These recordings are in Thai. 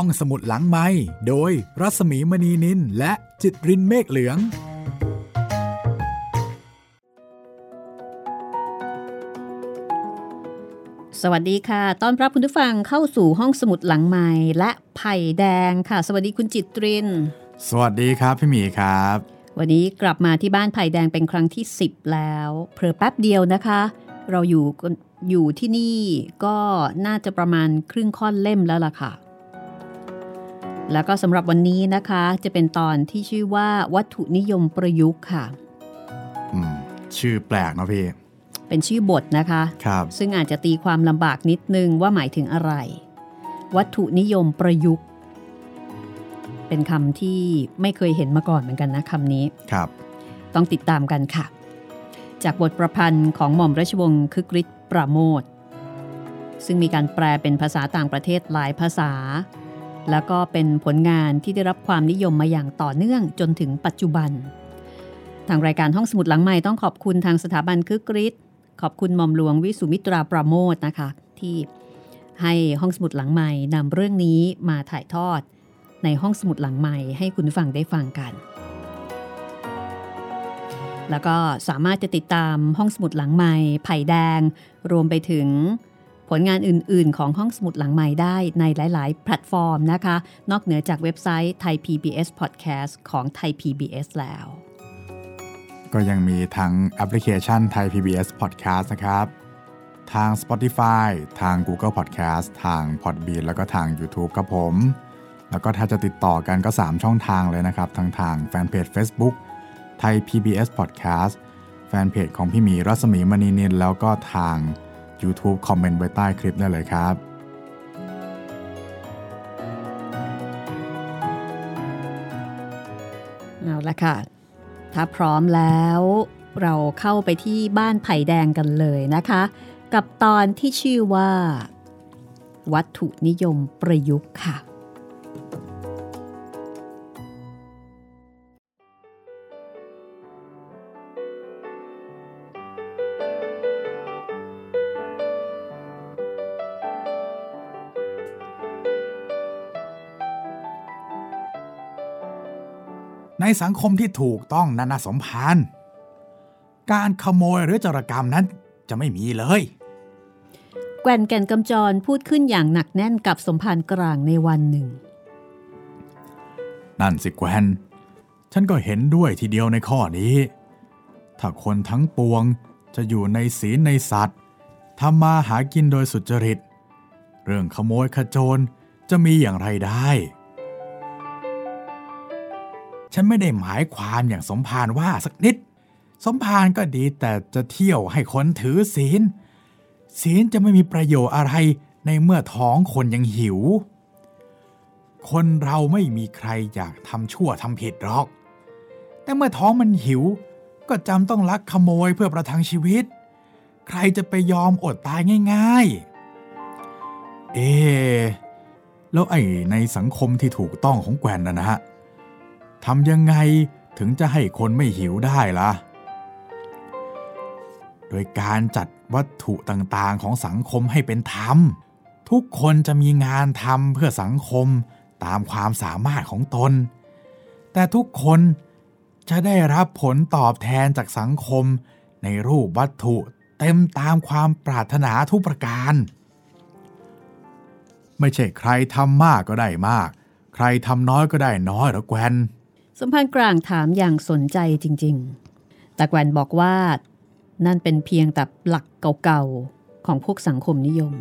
ห้องสมุดหลังไม้โดยรัสมีมณีนินและจิตรินเมฆเหลือง สวัสดีค่ะต้อนรับคุณผู้ฟังเข้าสู่ห้องสมุดหลังไม้และไผ่แดงค่ะ สวัสดีคุณจิตริน สวัสดีครับพี่หมีครับ วันนี้กลับมาที่บ้านไผ่แดงเป็นครั้งที่ 10 แล้ว เพอแป๊บเดียวนะคะ เราอยู่อยู่ที่นี่ก็น่าจะประมาณครึ่งค่อนเล่มแล้วล่ะค่ะ แล้วก็สำหรับวันนี้นะคะจะเป็นตอนที่ชื่อว่าวัตถุนิยมประยุกต์ค่ะอืมชื่อแปลกเนาะพี่ เป็นชื่อบทนะคะครับซึ่งอาจจะตีความลำบากนิดนึงว่าหมายถึงอะไร วัตถุนิยมประยุกต์ เป็นคำที่ไม่เคยเห็นมาก่อนเหมือนกันนะคำนี้ครับ ต้องติดตามกันค่ะ จากบทประพันธ์ของหม่อมราชวงศ์คึกฤทธิ์ปราโมทซึ่งมีการแปลเป็นภาษาต่างประเทศหลายภาษา แล้วก็เป็นผลงานที่ได้รับความนิยมมาอย่างต่อเนื่องจนถึงปัจจุบัน ทางรายการห้องสมุดหลังใหม่ต้องขอบคุณทางสถาบันคึกฤทธิ์ขอบคุณหม่อมหลวงวิสุมิตราปราโมทนะคะ ที่ให้ห้องสมุดหลังใหม่นำเรื่องนี้มาถ่ายทอด ในห้องสมุดหลังใหม่ให้คุณฟังได้ฟังกัน แล้วก็สามารถจะติดตามห้องสมุดหลังใหม่ไผ่แดง รวมไปถึง ผลงานอื่น ๆ ของห้องสมุดหลังใหม่ได้ในหลาย ๆ แพลตฟอร์มนะคะ นอกเหนือจากเว็บไซต์ไทย PBS Podcast ของไทย PBS แล้ว ก็ยังมีทั้งแอปพลิเคชันไทย PBS Podcast นะครับ ทาง Spotify ทาง Google Podcast ทาง Podbean แล้วก็ทาง YouTube ครับผม แล้วก็ถ้าจะติดต่อกันก็ 3 ช่องทางเลยนะครับทั้งทางแฟนเพจ Facebook ไทย PBS Podcast แฟนเพจของพี่หมีรัศมีมณีนินแล้วก็ทาง YouTube คอมเมนต์ไว้ใต้คลิปได้เลยครับ เอาละค่ะ ถ้าพร้อมแล้วเราเข้าไปที่บ้านไผ่แดงกันเลยนะคะ กับตอนที่ชื่อว่า วัตถุนิยมประยุกต์ค่ะ ในสังคมที่ถูกต้องนานาสมพันธ์การขโมยหรือจารกรรมนั้นจะไม่มีเลย แก่นแก่นกำจรพูดขึ้นอย่างหนักแน่นกับสมภารกลางในวันหนึ่ง นั่นสิแกวน ฉันก็เห็นด้วยทีเดียวในข้อนี้ ถ้าคนทั้งปวงจะอยู่ในศีลในสัตว์ทำมาหากินโดยสุจริต เรื่องขโมยขโจรจะมีอย่างไรได้ ฉันไม่ได้หมายความอย่างสมภารว่าสักนิด สมภารก็ดีแต่จะเที่ยวให้คนถือศีล ศีลจะไม่มีประโยชน์อะไรในเมื่อท้องคนยังหิว คนเราไม่มีใครอยากทำชั่วทำผิดหรอก แต่เมื่อท้องมันหิว ก็จำต้องลักขโมยเพื่อประทังชีวิต ใครจะไปยอมอดตายง่าย ๆ เอะแล้วไอ้ในสังคมที่ถูกต้องของแกวนนะนะฮะ ทำยังไงถึงจะให้คนไม่หิวได้ล่ะ โดยการจัดวัตถุต่างๆของสังคมให้เป็นธรรม ทุกคนจะมีงานทำเพื่อสังคมตามความสามารถของตน แต่ทุกคนจะได้รับผลตอบแทนจากสังคมในรูปวัตถุเต็มตามความปรารถนาทุกประการ ไม่ใช่ใครทำมากก็ได้มาก ใครทำน้อยก็ได้น้อยหรอกแกวน สมภารกลางถามอย่างสนใจจริงๆแต่แกวนบอกว่านั่นเป็นเพียงแต่หลักเก่าๆ ของพวกสังคมนิยม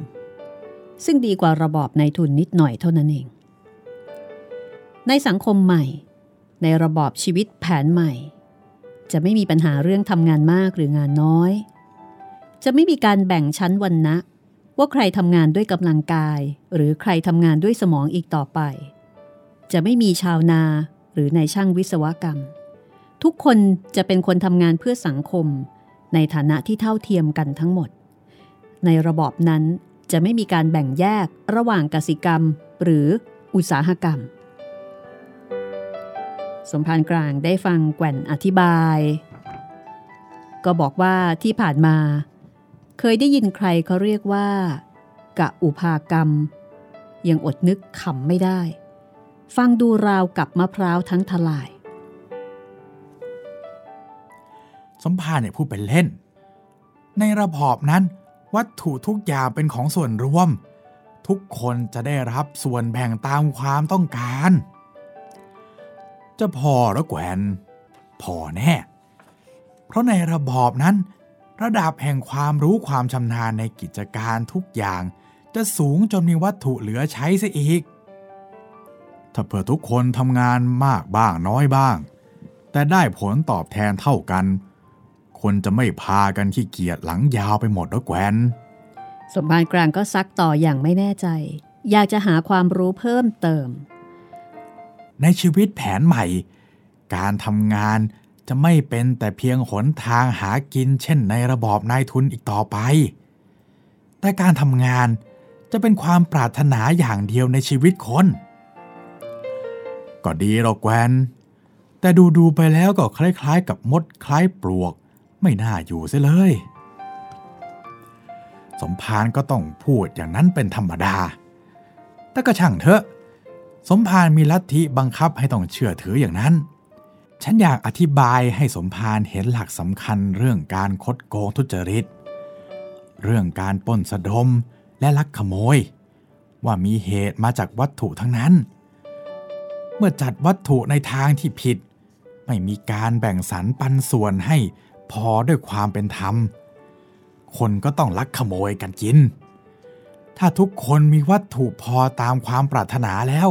ซึ่งดีกว่าระบอบในทุนนิดหน่อยเท่านั้นเอง ในสังคมใหม่ ในระบอบชีวิตแผนใหม่ จะไม่มีปัญหาเรื่องทำงานมากหรืองานน้อย จะไม่มีการแบ่งชั้นวันนะว่าใครทำงานด้วยกำลังกาย หรือใครทำงานด้วยสมองอีกต่อไป จะไม่มีชาวนา หรือในช่างวิศวกรรม ทุกคนจะเป็นคนทำงานเพื่อสังคม ในฐานะที่เท่าเทียมกันทั้งหมด ในระบอบนั้นจะไม่มีการแบ่งแยกระหว่างกสิกรรม หรืออุตสาหกรรม สมภารกลางได้ฟังแก่นอธิบาย ก็บอกว่าที่ผ่านมา เคยได้ยินใครเขาเรียกว่ากะอุภากรรม ยังอดนึกขำไม่ได้ ฟังดูราวกับมะพร้าวทั้งทลาย สมภารเนี่ยพูดเป็นเล่น ในระบอบนั้น วัตถุทุกอย่างเป็นของส่วนรวม ทุกคนจะได้รับส่วนแบ่งตามความต้องการ จะพอแล้วแกวนพอแน่ เพราะในระบอบนั้น ระดับแห่งความรู้ความชำนาญในกิจการทุกอย่าง จะสูงจนมีวัตถุเหลือใช้ซะอีก ถ้าเผื่อทุกคนทำงานมากบ้างน้อยบ้าง แต่ได้ผลตอบแทนเท่ากัน คนจะไม่พากันขี้เกียจหลังยาวไปหมดแล้วแกวนสมภารกลางก็ซักต่ออย่างไม่แน่ใจ อยากจะหาความรู้เพิ่มเติม ในชีวิตแผนใหม่ การทำงานจะไม่เป็นแต่เพียงหนทางหากินเช่นในระบอบนายทุนอีกต่อไป แต่การทำงานจะเป็นความปรารถนาอย่างเดียวในชีวิตคน ก็ดีหรอกแกวนแต่ดูดูๆไปแล้วก็คล้ายๆ กับมดคล้ายปลวก ไม่น่าอยู่เสียเลย สมภารก็ต้องพูดอย่างนั้นเป็นธรรมดา แต่ก็ช่างเถอะ สมภารมีลัทธิบังคับให้ต้องเชื่อถืออย่างนั้น ฉันอยากอธิบายให้สมภารเห็นหลักสำคัญเรื่องการคดโกงทุจริต เรื่องการปล้นสะดมและลักขโมย ว่ามีเหตุมาจากวัตถุทั้งนั้น เมื่อจัดวัตถุในทางที่ผิด ไม่มีการแบ่งสรรปันส่วนให้พอด้วยความเป็นธรรม คนก็ต้องลักขโมยกันกิน ถ้าทุกคนมีวัตถุพอตามความปรารถนาแล้ว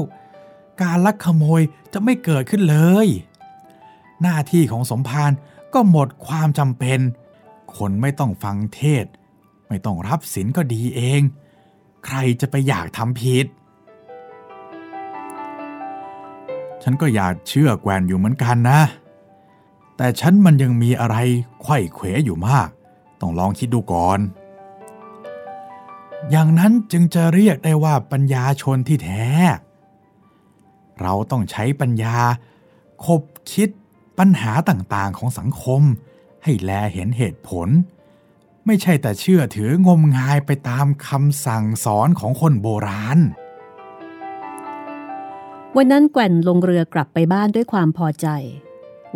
การลักขโมยจะไม่เกิดขึ้นเลย หน้าที่ของสมภารก็หมดความจำเป็น คนไม่ต้องฟังเทศ ไม่ต้องรับศีลก็ดีเอง ใครจะไปอยากทำผิด ฉันก็อยากเชื่อแกวนอยู่เหมือนกันนะ แต่ฉันมันยังมีอะไรไข้เขวอยู่มาก ต้องลองคิดดูก่อน อย่างนั้นจึงจะเรียกได้ว่าปัญญาชนที่แท้ เราต้องใช้ปัญญา คบคิดปัญหาต่างๆของสังคม ให้แลเห็นเหตุผล ไม่ใช่แต่เชื่อถืองมงายไปตามคำสั่งสอนของคนโบราณ วันนั้นแกว่นลงเรือกลับไปบ้านด้วยความพอใจ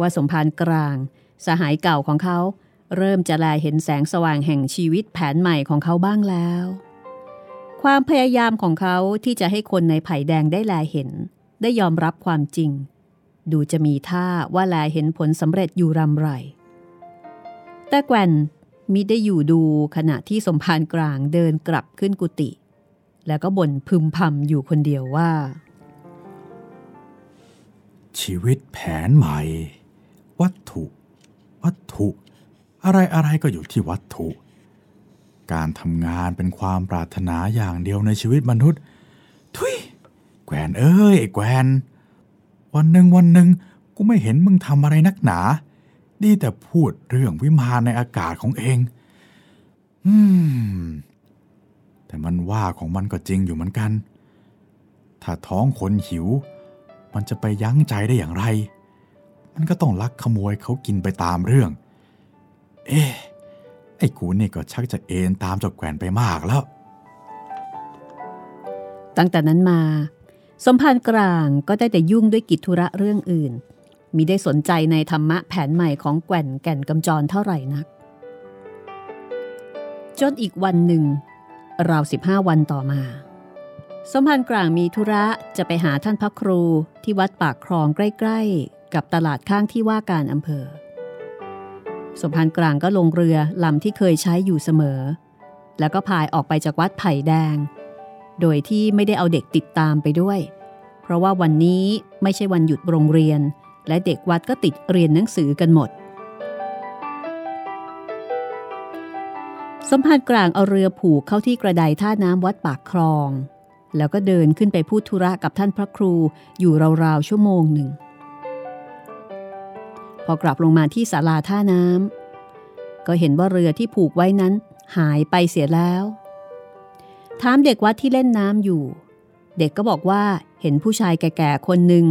ว่าสมภารกลาง สหายเก่าของเขา เริ่มจะแลเห็นแสงสว่างแห่งชีวิตแผนใหม่ของเขาบ้างแล้ว ความพยายามของเขาที่จะให้คนในไผ่แดงได้แลเห็น ได้ยอมรับความจริง ดูจะมีท่าว่าแลเห็นผลสำเร็จอยู่รำไรแต่แกว่นมิได้อยู่ดูขณะที่สมภารกลางเดินกลับขึ้นกุฏิแล้วก็บ่นพึมพำอยู่คนเดียวว่า ชีวิตแผนใหม่ วัตถุ วัตถุ อะไรอะไรก็อยู่ที่วัตถุ การทำงานเป็นความปรารถนาอย่างเดียวในชีวิตมนุษย์ทุยแกวนเอ้ยไอ้แกวนวันหนึ่งวันหนึ่งกูไม่เห็นมึงทำอะไรนักหนา ดีแต่พูดเรื่องวิมานในอากาศของเอง อืม แต่มันว่าของมันก็จริงอยู่เหมือนกัน ถ้าท้องคนหิว มันจะไปยั้งใจได้อย่างไร มันก็ต้องลักขโมยเขากินไปตามเรื่อง เอ๊ะไอ้กูนี่ก็ชักจะเอ็นตามเจ้าแกวนไปมากแล้ว ตั้งแต่นั้นมา สมภารกลางก็ได้แต่ยุ่งด้วยกิจธุระเรื่องอื่น มิได้สนใจในธรรมะแผนใหม่ของแก่นแก่นกำจรเท่าไหร่นัก จนอีกวันหนึ่ง ราวสิบห้าวันต่อมา สมภารกลางมีธุระจะไปหาท่านพระครูที่วัดปากคลองใกล้ๆ กับตลาดข้างที่ว่าการอำเภอ สมภารกลางก็ลงเรือลำที่เคยใช้อยู่เสมอ แล้วก็พายออกไปจากวัดไผ่แดง โดยที่ไม่ได้เอาเด็กติดตามไปด้วย เพราะว่าวันนี้ไม่ใช่วันหยุดโรงเรียน และเด็กวัดก็ติดเรียนหนังสือกันหมด สมภารกลางเอาเรือผูกเข้าที่กระไดท่าน้ำวัดปากคลอง แล้วก็เดินขึ้นไปพูดธุระกับท่านพระครูอยู่ราวๆชั่วโมงหนึ่ง พอกลับลงมาที่ศาลาท่าน้ำก็เห็นว่าเรือที่ผูกไว้นั้นหายไปเสียแล้ว ถามเด็กวัดที่เล่นน้ำอยู่ เด็กก็บอกว่าเห็นผู้ชายแก่ๆคนหนึ่ง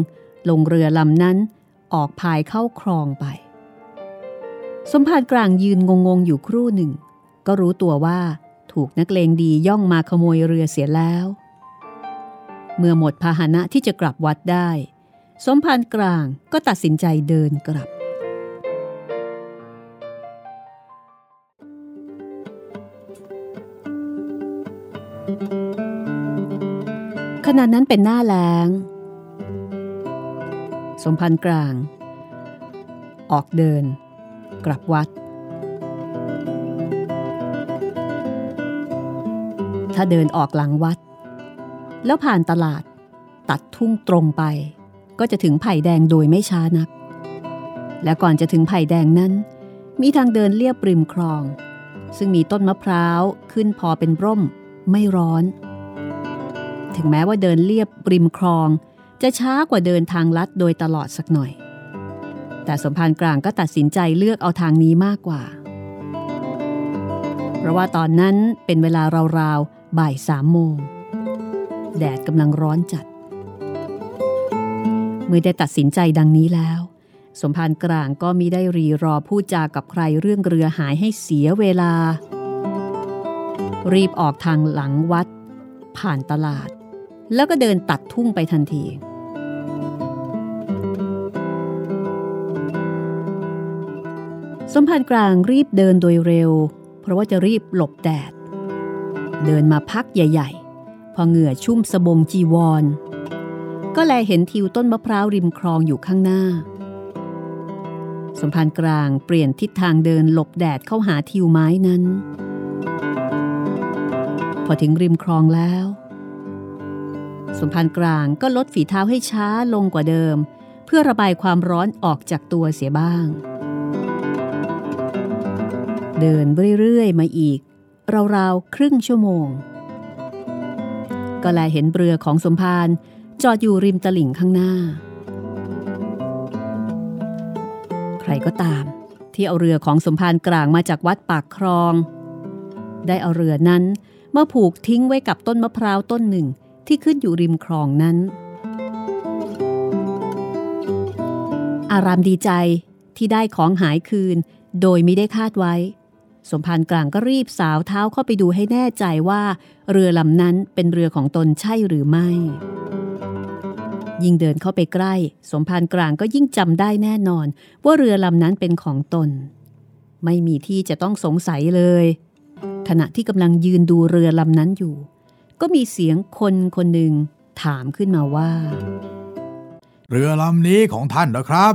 ลงเรือลำนั้นออกพายเข้าคลองไป สมภารกลางยืนงงๆอยู่ครู่หนึ่ง ก็รู้ตัวว่าถูกนักเลงดีย่องมาขโมยเรือเสียแล้ว เมื่อหมดพาหนะที่จะกลับวัดได้ สมภารกลางก็ตัดสินใจเดินกลับ ขณะนั้นเป็นหน้าแล้ง สมพันธ์กลาง ออกเดิน กลับวัด ถ้าเดินออกหลังวัด แล้วผ่านตลาดตัดทุ่งตรงไป ก็จะถึงไผ่แดงโดยไม่ช้านัก และก่อนจะถึงไผ่แดงนั้น มีทางเดินเลียบริมคลอง ซึ่งมีต้นมะพร้าวขึ้นพอเป็นร่มไม่ร้อน ถึงแม้ว่าเดินเลียบริมคลอง จะช้ากว่าเดินทางลัดโดยตลอดสักหน่อย แต่สมภารกลางก็ตัดสินใจเลือกเอาทางนี้มากกว่า เพราะว่าตอนนั้นเป็นเวลาราวๆบ่ายสามโมง แดดกำลังร้อนจัด เมื่อได้ตัดสินใจดังนี้แล้ว สมภารกลางก็มิได้รีรอพูดจากับใครเรื่องเรือหายให้เสียเวลา รีบออกทางหลังวัด ผ่านตลาด แล้วก็เดินตัดทุ่งไปทันทีสมภารกลางรีบเดินโดยเร็ว เพราะว่าจะรีบหลบแดด เดินมาพักใหญ่ ๆ พอเหงื่อชุ่มสบงจีวร ก็แลเห็นทิวต้นมะพร้าวริมคลองอยู่ข้างหน้า สมภารกลางเปลี่ยนทิศทางเดินหลบแดดเข้าหาทิวไม้นั้น พอถึงริมคลองแล้ว สมภารกลางก็ลดฝีเท้าให้ช้าลงกว่าเดิม เพื่อระบายความร้อนออกจากตัวเสียบ้าง เดินเรื่อยๆมาอีกราวๆครึ่งชั่วโมง ก็แลเห็นเรือของสมภารจอดอยู่ริมตลิ่งข้างหน้า ใครก็ตาม ที่เอาเรือของสมภารกลางมาจากวัดปากคลอง ได้เอาเรือนั้นมาผูกทิ้งไว้กับต้นมะพร้าวต้นหนึ่งที่ขึ้นอยู่ริมคลองนั้น อารามดีใจที่ได้ของหายคืนโดยไม่ได้คาดไว้ สมภารกลางก็รีบสาวเท้าเข้าไปดูให้แน่ใจว่า เรือลำนั้นเป็นเรือของตนใช่หรือไม่ ยิ่งเดินเข้าไปใกล้ สมภารกลางก็ยิ่งจำได้แน่นอน ว่าเรือลำนั้นเป็นของตน ไม่มีที่จะต้องสงสัยเลย ขณะที่กำลังยืนดูเรือลำนั้นอยู่ ก็มีเสียงคนคนหนึ่งถามขึ้นมาว่า เรือลำนี้ของท่านเหรอครับ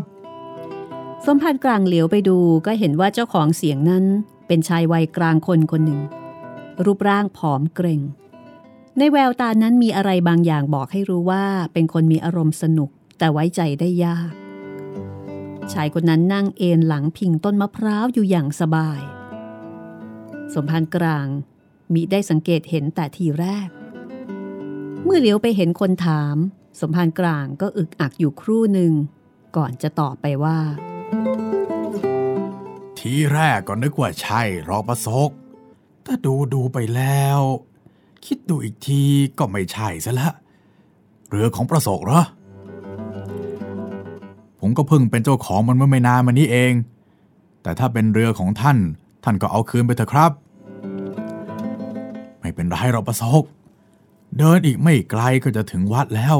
สมภารกลางเหลียวไปดูก็เห็นว่าเจ้าของเสียงนั้น เป็นชายวัยกลางคนคนหนึ่ง รูปร่างผอมเกรงในแววตานั้นมีอะไรบางอย่างบอกให้รู้ว่าเป็นคนมีอารมณ์สนุกแต่ไว้ใจได้ยาก ชายคนนั้นนั่งเอนหลังพิงต้นมะพร้าวอยู่อย่างสบาย สมภารกลางมิได้สังเกตเห็นแต่ทีแรก เมื่อเหลียวไปเห็นคนถาม สมภารกลางก็อึกอักอยู่ครู่หนึ่ง ก่อนจะตอบไปว่า ทีแรกก็นึกว่าใช่รอประสกถ้าดูดูไปแล้ว คิดดูอีกทีก็ไม่ใช่ซะละ เรือของประสกเหรอ ผมก็เพิ่งเป็นเจ้าของมันเมื่อไม่นานมานี้เอง แต่ถ้าเป็นเรือของท่าน ท่านก็เอาคืนไปเถอะครับ ไม่เป็นไรรอกประสกเดินอีกไม่ไกลก็จะถึงวัดแล้ว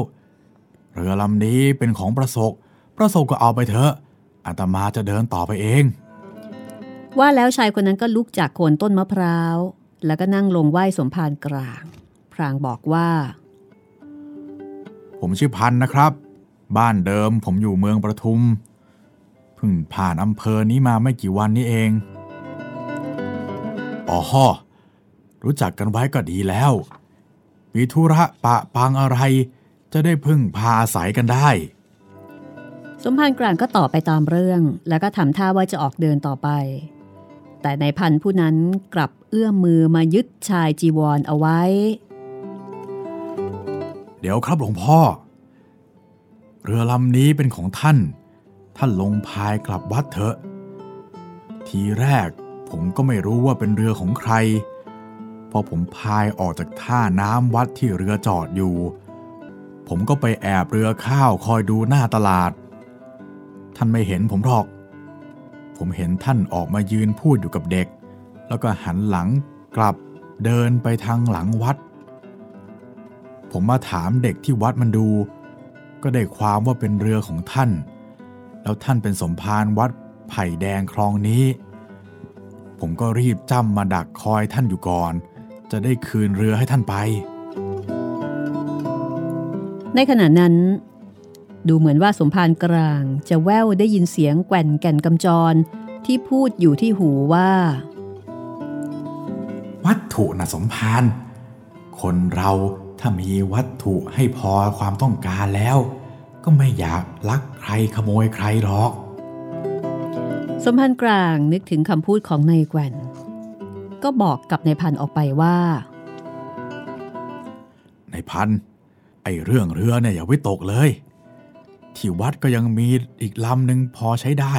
เรือลำนี้เป็นของประสกประสกก็เอาไปเถอะอาตมาจะเดินต่อไปเอง ว่าแล้วชายคนนั้นก็ลุกจากโคนต้นมะพร้าว แล้วก็นั่งลงไหว้สมภารกลาง พรางบอกว่า ผมชื่อพันธุ์นะครับ บ้านเดิมผมอยู่เมืองประทุมเพิ่งผ่านอำเภอนี้มาไม่กี่วันนี้เองอ๋อรู้จักกันไว้ก็ดีแล้ว มีธุระปะปางอะไร จะได้พึ่งพาอาศัยกันได้สมภารกลางก็ตอบไปตามเรื่อง แล้วก็ทำท่าว่าจะออกเดินต่อไป แต่ในพันผู้นั้นกลับเอื้อมมือมายึดชายจีวรเอาไว้ เดี๋ยวครับหลวงพ่อ เรือลำนี้เป็นของท่าน ท่านลงพายกลับวัดเถอะ ทีแรกผมก็ไม่รู้ว่าเป็นเรือของใคร พอผมพายออกจากท่าน้ำวัดที่เรือจอดอยู่ ผมก็ไปแอบเรือข้าวคอยดูหน้าตลาด ท่านไม่เห็นผมหรอก ผมเห็นท่านออกมายืนพูดอยู่กับเด็ก แล้วก็หันหลังกลับเดินไปทางหลังวัด ผมมาถามเด็กที่วัดมันดู ก็ได้ความว่าเป็นเรือของท่าน แล้วท่านเป็นสมภารวัดไผ่แดงคลองนี้ ผมก็รีบจ้ำมาดักคอยท่านอยู่ก่อน จะได้คืนเรือให้ท่านไป ในขณะนั้น ดูเหมือนว่าสมภารกลางจะแว่วได้ยินเสียงแกว่นแก่นกำจร ที่พูดอยู่ที่หูว่า วัตถุนะสมภารคนเราถ้ามีวัตถุให้พอความต้องการแล้ว ก็ไม่อยากลักใครขโมยใครหรอก สมภารกลางนึกถึงคำพูดของนายแกว่น ก็บอกกับนายพันออกไปว่าในพันไอเรื่องเรือเนี่ยอย่าวิตกเลย ที่วัดก็ยังมีอีกลำหนึ่งพอใช้ได้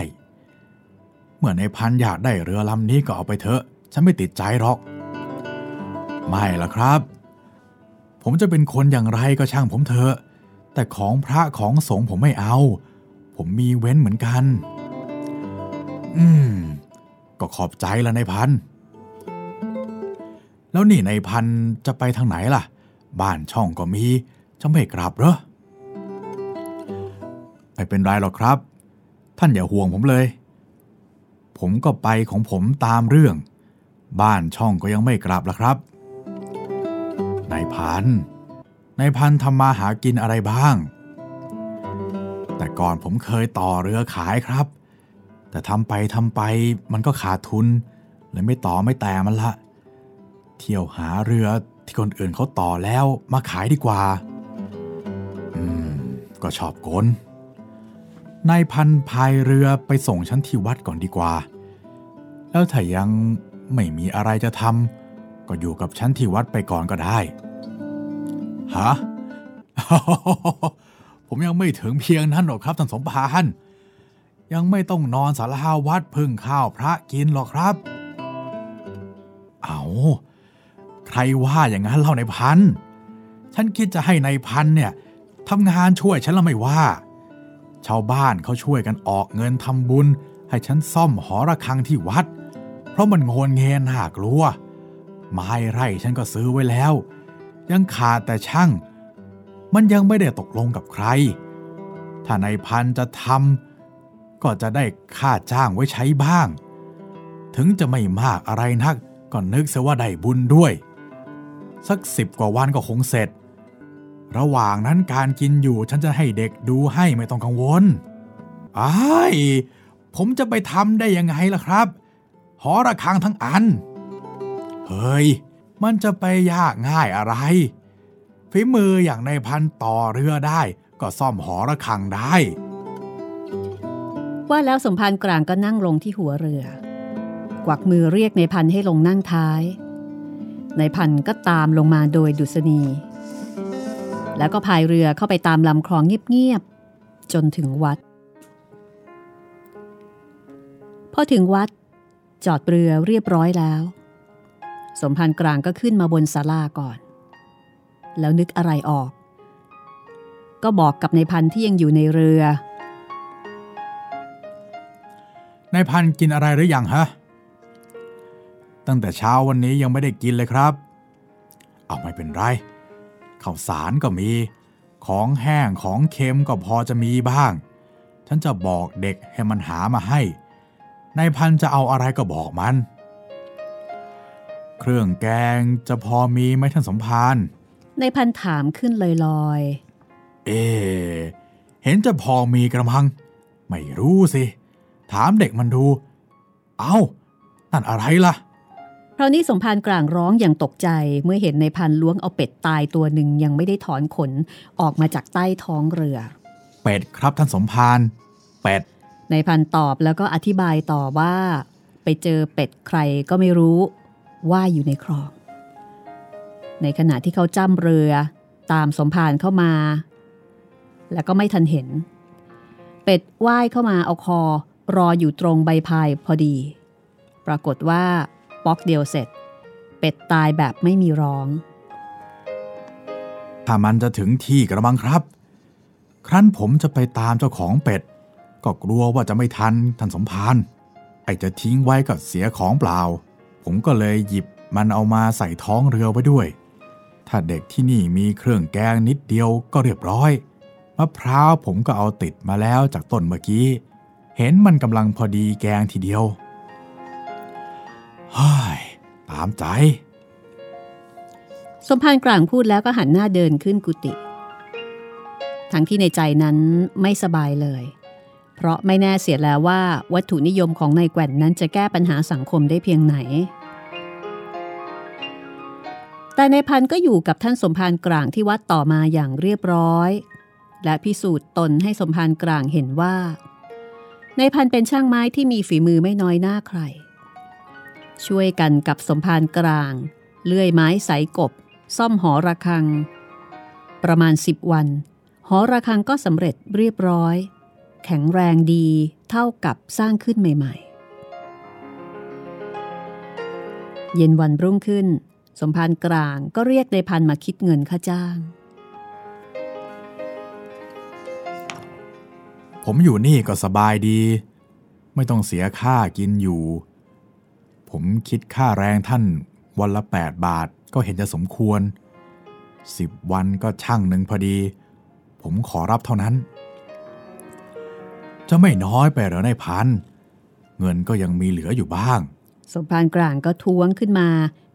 เมื่อในพันอยากได้เรือลำนี้ก็เอาไปเถอะ ฉันไม่ติดใจหรอก ไม่ละครับ ผมจะเป็นคนอย่างไรก็ช่างผมเถอะ แต่ของพระของสงฆ์ผมไม่เอา ผมมีเว้นเหมือนกัน อืม ก็ขอบใจละในพัน แล้วนี่ในพันจะไปทางไหนล่ะ บ้านช่องก็มี จะไม่กลับเหรอ ไม่เป็นไรหรอกครับ ท่านอย่าห่วงผมเลย ผมก็ไปของผมตามเรื่อง บ้านช่องก็ยังไม่กลับละครับนายพันนายพันทำมาหากินอะไรบ้าง แต่ก่อนผมเคยต่อเรือขายครับ แต่ทำไปทำไปมันก็ขาดทุนเลยไม่ต่อไม่แต่มันละ เที่ยวหาเรือที่คนอื่นเขาต่อแล้วมาขายดีกว่า อืม ก็ชอบกล นายพันพายเรือไปส่งฉันที่วัดก่อนดีกว่า แล้วถ้ายังไม่มีอะไรจะทำก็อยู่กับฉันที่วัดไปก่อนก็ได้ ฮะ ผมยังไม่ถึงเพียงนั้นหรอกครับท่านสมภารยังไม่ต้องนอนสาราวัดพึ่งข้าวพระกินหรอกครับ เอาใครว่าอย่างนั้นเล่าในพัน ฉันคิดจะให้ในพันเนี่ยทำงานช่วยฉันแล้วไม่ว่า ชาวบ้านเขาช่วยกันออกเงินทำบุญ ให้ฉันซ่อมหอระฆังที่วัด เพราะมันโงนเงนน่ากลัว ไม้ไร่ฉันก็ซื้อไว้แล้ว ยังขาดแต่ช่าง มันยังไม่ได้ตกลงกับใคร ถ้าในพันจะทำก็จะได้ค่าจ้างไว้ใช้บ้าง ถึงจะไม่มากอะไรนักก็นึกเสียว่าได้บุญด้วย สักสิบกว่าวันก็คงเสร็จ ระหว่างนั้นการกินอยู่ฉันจะให้เด็กดูให้ไม่ต้องกังวลอ้ายผมจะไปทำได้ยังไงล่ะครับหอระฆังทั้งอัน เฮ้ย มันจะไปยากง่ายอะไร ฝีมืออย่างในพันต่อเรือได้ ก็ซ่อมหอระฆังได้ ว่าแล้วสมภารกลางก็นั่งลงที่หัวเรือ กวักมือเรียกในพันให้ลงนั่งท้าย ในพันก็ตามลงมาโดยดุษณี แล้วก็พายเรือเข้าไปตามลำคลองเงียบๆ จนถึงวัด พอถึงวัด จอดเรือเรียบร้อยแล้ว สมภารกลางก็ขึ้นมาบนศาลาก่อน แล้วนึกอะไรออก ก็บอกกับในพันที่ยังอยู่ในเรือนายพันกินอะไรหรืออยังฮะ ตั้งแต่เช้าวันนี้ยังไม่ได้กินเลยครับ เอาไม่เป็นไร ข้าวสารก็มี ของแห้งของเค็มก็พอจะมีบ้าง ฉันจะบอกเด็กให้มันหามาให้นายพันจะเอาอะไรก็บอกมัน เครื่องแกงจะพอมีไหมท่านสมภารในพันถามขึ้นลอยเอ๊ะเห็นจะพอมีกระมัง ไม่รู้สิ ถามเด็กมันดู เอา้านั่นอะไรล่ะๆ คราวนี้สมภารกลางร้องอย่างตกใจเมื่อเห็นในพันล้วงเอาเป็ดตายตัวหนึ่งยังไม่ได้ถอนขนออกมาจากใต้ท้องเรือ เป็ดครับท่านสมภารเป็ดในพันตอบแล้วก็อธิบายต่อว่า ไปเจอเป็ดใครก็ไม่รู้ว่าอยู่ในคลอง ในขณะที่เขาจ้ำเรือตามสมภารเข้ามา แล้วก็ไม่ทันเห็น เป็ดว่ายเข้ามาเอาคอรออยู่ตรงใบพายพอดี ปรากฏว่า ป๊อกเดียวเสร็จ เป็ดตายแบบไม่มีร้อง ถ้ามันจะถึงที่กระมังครับ ครั้นผมจะไปตามเจ้าของเป็ด ก็กลัวว่าจะไม่ทันท่านสมภารไอจะทิ้งไว้ก็เสียของเปล่า ผมก็เลยหยิบมันเอามาใส่ท้องเรือไว้ด้วย ถ้าเด็กที่นี่มีเครื่องแกงนิดเดียวก็เรียบร้อย มะพร้าวผมก็เอาติดมาแล้วจากต้นเมื่อกี้ เห็นมันกำลังพอดีแกงทีเดียว ฮ้ยตามใจ สมภารกลางพูดแล้วก็หันหน้าเดินขึ้นกุฏิทั้งที่ในใจนั้นไม่สบายเลย เพราะไม่แน่เสียแล้วว่าวัตถุนิยมของนายแก่นนั้นจะแก้ปัญหาสังคมได้เพียงไหน แต่ในพันก็อยู่กับท่านสมภารกลางที่วัดต่อมาอย่างเรียบร้อย และพิสูจน์ตนให้สมภารกลางเห็นว่า ในพันเป็นช่างไม้ที่มีฝีมือไม่น้อยหน้าใคร ช่วยกันกับสมภารกลาง เลื่อยไม้ใสกบ ซ่อมหอระฆัง ประมาณสิบวัน หอระฆังก็สำเร็จเรียบร้อย แข็งแรงดีเท่ากับสร้างขึ้นใหม่ ๆ เย็นวันรุ่งขึ้น สมภารกลางก็เรียกในพันมาคิดเงินค่าจ้าง ผมอยู่นี่ก็สบายดี ไม่ต้องเสียค่ากินอยู่ ผมคิดค่าแรงท่านวันละ 8 บาทก็เห็นจะสมควร 10 วันก็ช่างหนึ่งพอดี ผมขอรับเท่านั้น จะไม่น้อยไปหรอในพัน เงินก็ยังมีเหลืออยู่บ้าง สมภารกลางก็ท้วงขึ้นมา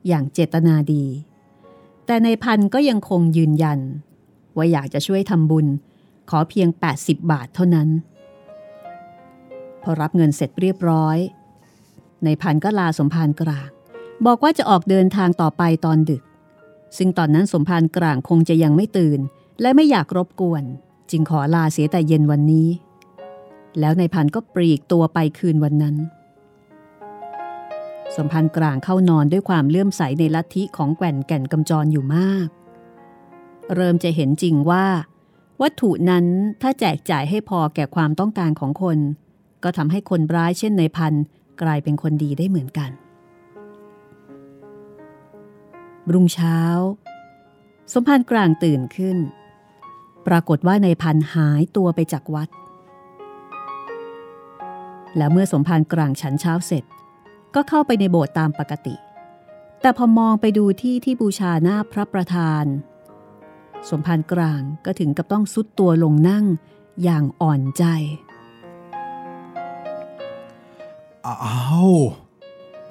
อย่างเจตนาดี แต่ในพันก็ยังคงยืนยัน ว่าอยากจะช่วยทำบุญ ขอเพียง 80 บาทเท่านั้น พอรับเงินเสร็จเรียบร้อย ในพันก็ลาสมภารกลาง บอกว่าจะออกเดินทางต่อไปตอนดึก ซึ่งตอนนั้นสมภารกลางคงจะยังไม่ตื่น และไม่อยากรบกวน จึงขอลาเสียแต่เย็นวันนี้ แล้วในพันก็ปลีกตัวไปคืนวันนั้น สมพันกลางเข้านอนด้วยความเลื่อมใสในลัทธิของแก่นแก่นกำจรอยู่มาก เริ่มจะเห็นจริงว่า วัตถุนั้นถ้าแจกจ่ายให้พอแก่ความต้องการของคน ก็ทำให้คนร้ายเช่นในพัน กลายเป็นคนดีได้เหมือนกัน รุ่งเช้า สมพันธ์กลางตื่นขึ้น ปรากฏว่าในพันหายตัวไปจากวัด แล้วเมื่อสมพันธ์กลางฉันเช้าเสร็จ ก็เข้าไปในโบสถ์ตามปกติ แต่พอมองไปดูที่ที่บูชาหน้าพระประธาน สมภารกลางก็ถึงกับต้องซุดตัวลงนั่งอย่างอ่อนใจ อ้าว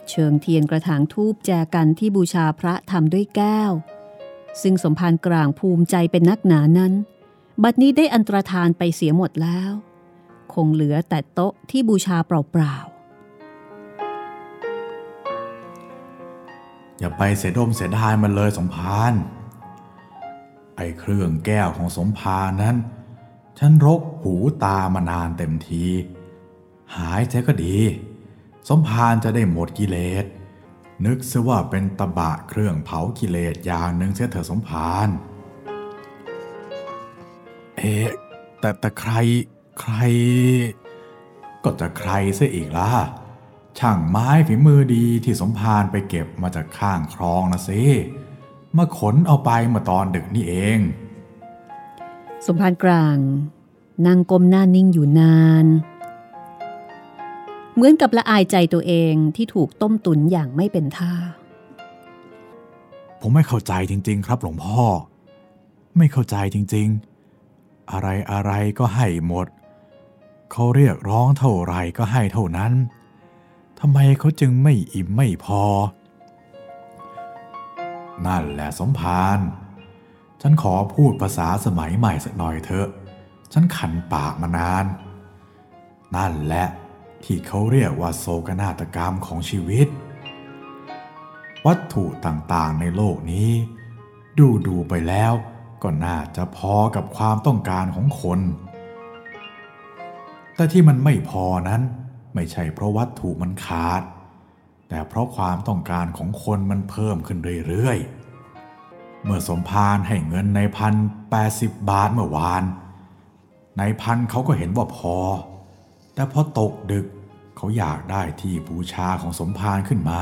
เชิงเทียนกระถางทูบแจกันที่บูชาพระทำด้วยแก้ว ซึ่งสมภารกลางภูมิใจเป็นนักหนานั้น บัดนี้ได้อันตรธานไปเสียหมดแล้ว คงเหลือแต่โต๊ะที่บูชาเปล่าๆอย่าไปเสียดมเสียดายมันเลยสมภารไอ้เครื่องแก้วของสมภารนั้น ฉันรกหูตามานานเต็มที หายใจก็ดี สมภารจะได้หมดกิเลส นึกซะว่าเป็นตะบะเครื่องเผากิเลสอย่างหนึ่งเสียเถอะสมภารเอ๊ะแต่แต่ใครใคร ก็จะใครซะอีกล่ะช่างไม้ฝีมือดีที่สมภารไปเก็บมาจากข้างคลองนะสิมาขนเอาไปเมื่อตอนดึกนี่เอง สมภารกลางนั่งก้มหน้านิ่งอยู่นาน เหมือนกับละอายใจตัวเองที่ถูกต้มตุนอย่างไม่เป็นท่า ผมไม่เข้าใจจริง ๆ ครับหลวงพ่อ ไม่เข้าใจจริง ๆ อะไรอะไรก็ให้หมด เขาเรียกร้องเท่าไหรก็ให้เท่านั้นทำไมเขาจึงไม่อิ่มไม่พอ นั่นแหละสมภารฉันขอพูดภาษาสมัยใหม่สักหน่อยเถอะ ฉันขันปากมานาน นั่นแหละ ที่เขาเรียกว่าโศกนาฏกรรมของชีวิต วัตถุต่างๆในโลกนี้ ดูดูไปแล้วก็น่าจะพอกับความต้องการของคน แต่ที่มันไม่พอนั้นไม่ใช่เพราะวัตถุมันขาด แต่เพราะความต้องการของคนมันเพิ่มขึ้นเรื่อยๆ เมื่อสมภารให้เงินในพันแปดสิบบาทเมื่อวาน ในพันเขาก็เห็นว่าพอ แต่พอตกดึกเขาอยากได้ที่บูชาของสมภารขึ้นมา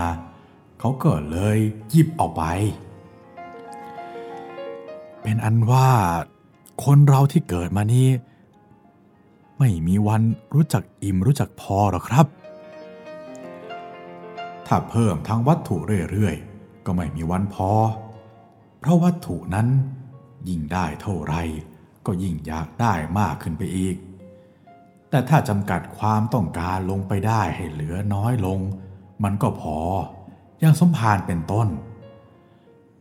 เขาก็เลยหยิบเอาไป เป็นอันว่าคนเราที่เกิดมานี้ไม่มีวันรู้จักอิ่มรู้จักพอหรอกครับ ถ้าเพิ่มทั้งวัตถุเรื่อยๆ ก็ไม่มีวันพอ เพราะวัตถุนั้นยิ่งได้เท่าไร ก็ยิ่งอยากได้มากขึ้นไปอีก แต่ถ้าจำกัดความต้องการลงไปได้ให้เหลือน้อยลง มันก็พอ อย่างสมภารเป็นต้น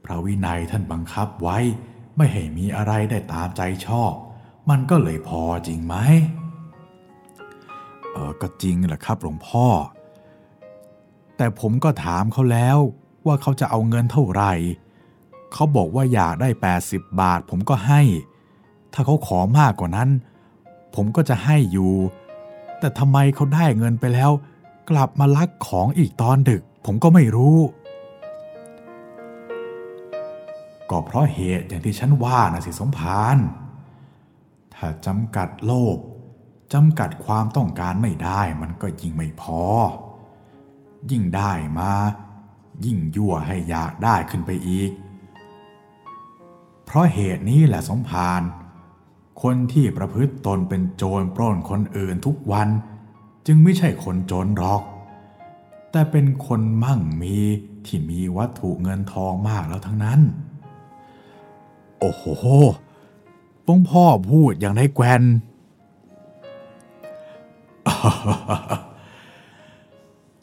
พระวินัยท่านบังคับไว้ไม่ให้มีอะไรได้ตามใจชอบ มันก็เลยพอจริงไหม เออก็จริงแหละครับหลวงพ่อ แต่ผมก็ถามเขาแล้วว่าเขาจะเอาเงินเท่าไหร่ เขาบอกว่าอยากได้ 80 บาท ผมก็ให้ ถ้าเขาขอมากกว่านั้น ผมก็จะให้อยู่ แต่ทำไมเขาได้เงินไปแล้ว กลับมาลักของอีกตอนดึก ผมก็ไม่รู้ ก็เพราะเหตุอย่างที่ฉันว่านะสิสมภารถ้าจำกัดโลภจำกัดความต้องการไม่ได้มันก็ยิ่งไม่พอ ยิ่งได้มา ยิ่งยั่วให้อยากได้ขึ้นไปอีก เพราะเหตุนี้แหละสมภาร คนที่ประพฤติตนเป็นโจรปล้นคนอื่นทุกวัน จึงไม่ใช่คนจนหรอก แต่เป็นคนมั่งมีที่มีวัตถุเงินทองมากแล้วทั้งนั้น โอ้โหหลวงพ่อพูดอย่างได้แกวน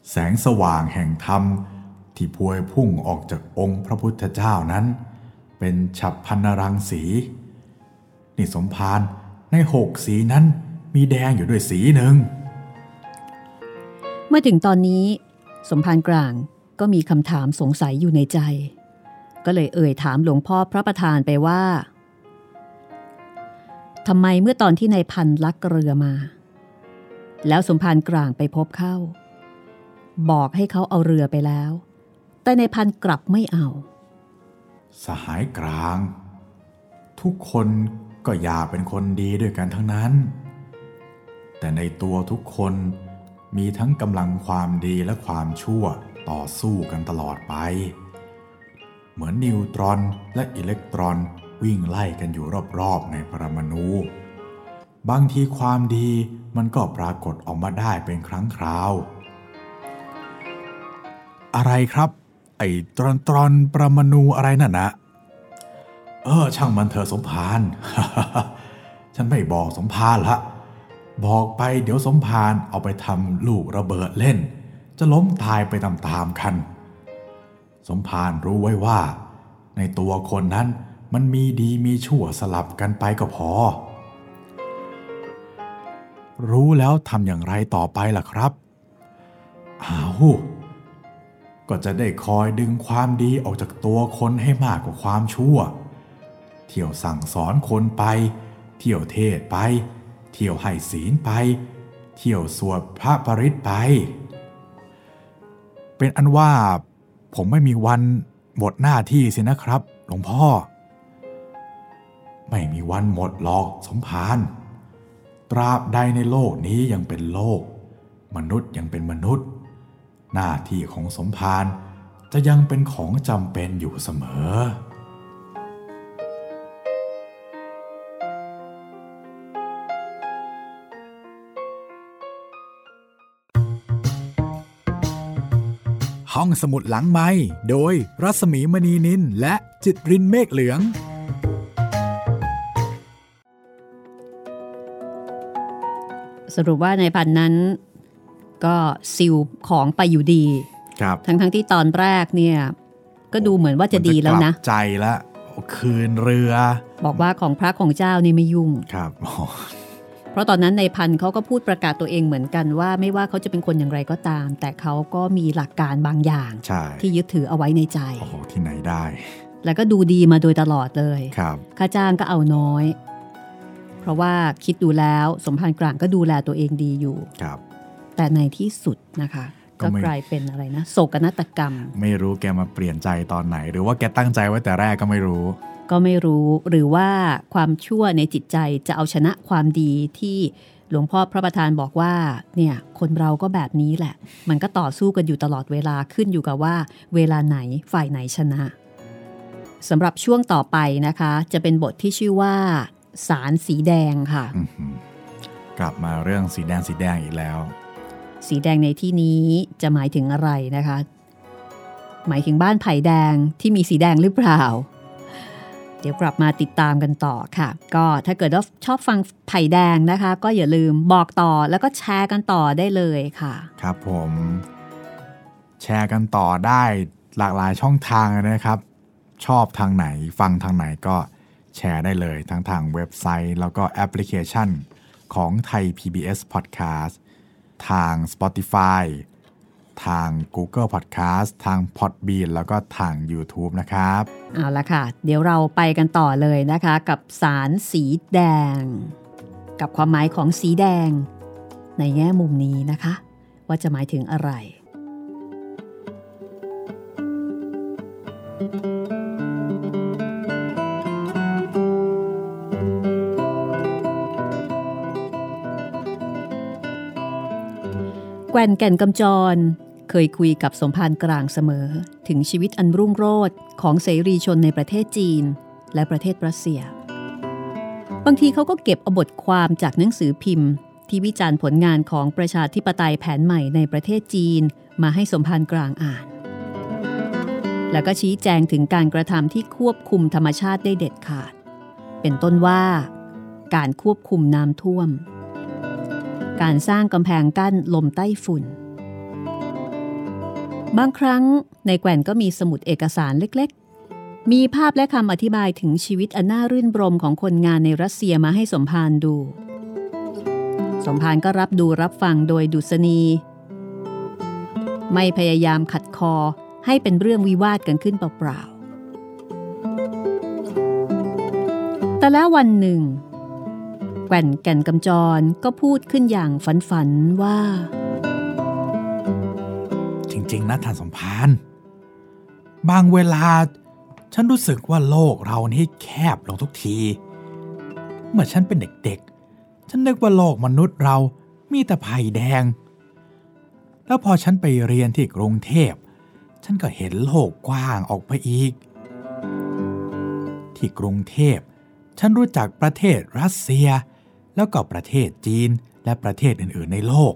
แสงสว่างแห่งธรรมที่พวยพุ่งออกจากองค์พระพุทธเจ้านั้น เป็นฉับพันรังสี นี่สมภารในหกสีนั้นมีแดงอยู่ด้วยสีหนึ่ง เมื่อถึงตอนนี้สมภารกลางก็มีคำถามสงสัยอยู่ในใจ ก็เลยเอ่ยถามหลวงพ่อพระประธานไปว่าทำไมเมื่อตอนที่นายพันลักเรือมา แล้วสมภารกลางไปพบเข้า บอกให้เขาเอาเรือไปแล้ว แต่นายพันกลับไม่เอา สหายกลาง ทุกคน ก็อยากเป็นคนดีด้วยกันทั้งนั้น แต่ในตัวทุกคนมีทั้งกำลังความดีและความชั่วต่อสู้กันตลอดไป เหมือนนิวตรอนและอิเล็กตรอนวิ่งไล่กันอยู่รอบๆในปรมาณูบางทีความดีมันก็ปรากฏออกมาได้เป็นครั้งคราว อะไรครับ ไอ้ตรอนตรอนปรมาณูอะไรนั่นนะ เออ ช่างมันเถอะสมภารฉันไม่บอกสมภารละบอกไปเดี๋ยวสมภารเอาไปทำลูกระเบิดเล่น จะล้มตายไปตามๆกัน สมภารรู้ไว้ว่า ในตัวคนนั้นมันมีดีมีชั่วสลับกันไปก็พอ รู้แล้วทำอย่างไรต่อไปล่ะครับอ้าวก็จะได้คอยดึงความดีออกจากตัวคนให้มากกว่าความชั่ว เที่ยวสั่งสอนคนไป เที่ยวเทศไป เที่ยวให้ศีลไป เที่ยวสวดพระปริตไป เป็นอันว่าผมไม่มีวันหมดหน้าที่สินะครับ หลวงพ่อ ไม่มีวันหมดหรอกสมภารตราบใดในโลกนี้ยังเป็นโลก มนุษย์ยังเป็นมนุษย์ หน้าที่ของสมภารจะยังเป็นของจำเป็นอยู่เสมอ ห้องสมุดหลังไม้โดยรัสมีมณีนินและจิตรินเมฆเหลือง สรุปว่าในพันนั้นก็ซิลของไปอยู่ดี ครับ ทั้งทั้งๆที่ตอนแรกเนี่ย ก็ดูเหมือนว่าจะดีแล้วนะมัจกบใจแล้วคืนเรือ บอกว่าของพระของเจ้านี่ไม่ยุ่ง ครับอ๋อ เพราะตอนนั้นในพันเขาก็พูดประกาศตัวเองเหมือนกันว่า ไม่ว่าเขาจะเป็นคนอย่างไรก็ตาม แต่เขาก็มีหลักการบางอย่างใช่ที่ยึดถือเอาไว้ในใจโอ้โหที่ไหนได้ แล้วก็ดูดีมาโดยตลอดเลยครับค่าจ้างก็เอาน้อย เพราะว่าคิดดูแล้วสมภารกลางก็ดูแลตัวเองดีอยู่ครับ แต่ในที่สุดนะคะก็ก็ไม่กลายเป็นอะไรนะโศกนาฏกรรม ไม่รู้แกมาเปลี่ยนใจตอนไหน หรือว่าแกตั้งใจไว้แต่แรกก็ไม่รู้ ก็ไม่รู้หรือว่าความชั่วในจิตใจจะเอาชนะความดีที่หลวงพ่อพระประธานบอกว่าเนี่ยคนเราก็แบบนี้แหละ มันก็ต่อสู้กันอยู่ตลอดเวลาขึ้นอยู่กับว่า เวลาไหนฝ่ายไหนชนะสำหรับช่วงต่อไปนะคะ จะเป็นบทที่ชื่อว่า สารสีแดงค่ะอื้อหือกลับมาเรื่องสีแดงสีแดงอีกแล้ว สีแดงในที่นี้จะหมายถึงอะไรนะคะ หมายถึงบ้านไผ่แดงที่มีสีแดงหรือเปล่า เดี๋ยวกลับมาติดตามกันต่อค่ะ ก็ถ้าเกิดว่าชอบฟังไผ่แดงนะคะ ก็อย่าลืมบอกต่อแล้วก็แชร์กันต่อได้เลยค่ะ ครับผม แชร์กันต่อได้หลากหลายช่องทางนะครับ ชอบทางไหนฟังทางไหนก็แชร์ได้เลยทั้งทางเว็บไซต์ แล้วก็แอปพลิเคชันของไทย PBS Podcast ทาง Spotify ทาง Google Podcast ทาง Podbean แล้วก็ทาง YouTube นะครับ เอาละค่ะ เดี๋ยวเราไปกันต่อเลยนะคะ กับสารสีแดง กับความหมายของสีแดง ในแง่มุมนี้นะคะ ว่าจะหมายถึงอะไร แกว่นแก่นกำจร เคยคุยกับสมภารกลางเสมอ ถึงชีวิตอันรุ่งโรจน์ของเสรีชนในประเทศจีน และประเทศรัสเซีย บางทีเขาก็เก็บเอาบทความจากหนังสือพิมพ์ ที่วิจารณ์ผลงานของประชาธิปไตยแผนใหม่ในประเทศจีน มาให้สมภารกลางอ่าน แล้วก็ชี้แจงถึงการกระทำที่ควบคุมธรรมชาติได้เด็ดขาด เป็นต้นว่า การควบคุมน้ำท่วม การสร้างกำแพงกั้นลมใต้ฝุ่น บางครั้งในแกว่นก็มีสมุดเอกสารเล็กๆ มีภาพและคำอธิบายถึงชีวิตอันน่ารื่นรมของคนงานในรัสเซียมาให้สมภารดู สมภารก็รับดูรับฟังโดยดุษณี ไม่พยายามขัดคอให้เป็นเรื่องวิวาทกันขึ้นเปล่าๆ แต่แล้ววันหนึ่ง แก่นแก่นกำจรก็พูดขึ้นอย่างฝันๆว่า จริง ๆนะท่านสมพานบางเวลาฉันรู้สึกว่าโลกเรานี่แคบลงทุกที เมื่อฉันเป็นเด็กๆ ฉันนึกว่าโลกมนุษย์เรามีแต่ไผ่แดง แล้วพอฉันไปเรียนที่กรุงเทพ ฉันก็เห็นโลกกว้างออกไปอีก ที่กรุงเทพ ฉันรู้จักประเทศรัสเซีย แล้วก็ประเทศจีนและประเทศอื่นๆในโลก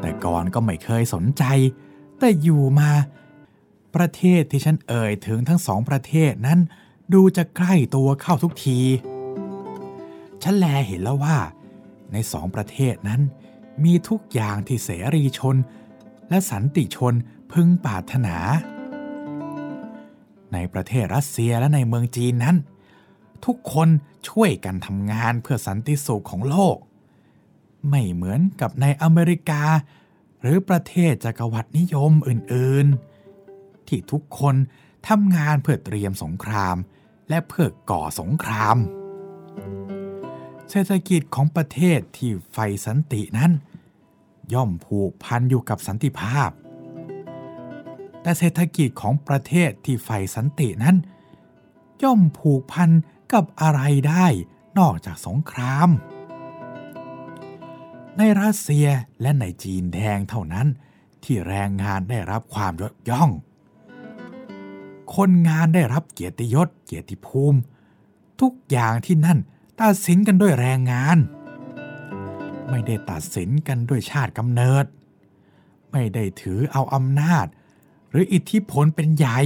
แต่ก่อนก็ไม่เคยสนใจ แต่อยู่มา ประเทศที่ฉันเอ่ยถึงทั้งสองประเทศนั้น ดูจะใกล้ตัวเข้าทุกที ฉันแลเห็นแล้วว่า ในสองประเทศนั้น มีทุกอย่างที่เสรีชน และสันติชนพึงปรารถนา ในประเทศรัสเซียและในเมืองจีนนั้น ทุกคนช่วยกันทำงานเพื่อสันติสุขของโลก ไม่เหมือนกับในอเมริกา หรือประเทศจักรวรรดินิยมอื่นๆ ที่ทุกคนทำงานเพื่อเตรียมสงคราม และเพื่อก่อสงคราม เศรษฐกิจของประเทศที่ไฟสันตินั้น ย่อมผูกพันอยู่กับสันติภาพ แต่เศรษฐกิจของประเทศที่ไฟสันตินั้น ย่อมผูกพันกับอะไรได้นอกจากสงคราม ในรัสเซียและในจีนแดงเท่านั้น ที่แรงงานได้รับความยกย่อง คนงานได้รับเกียรติยศ เกียรติภูมิ ทุกอย่างที่นั่นตัดสินกันด้วยแรงงาน ไม่ได้ตัดสินกันด้วยชาติกำเนิด ไม่ได้ถือเอาอำนาจ หรืออิทธิพลเป็นใหญ่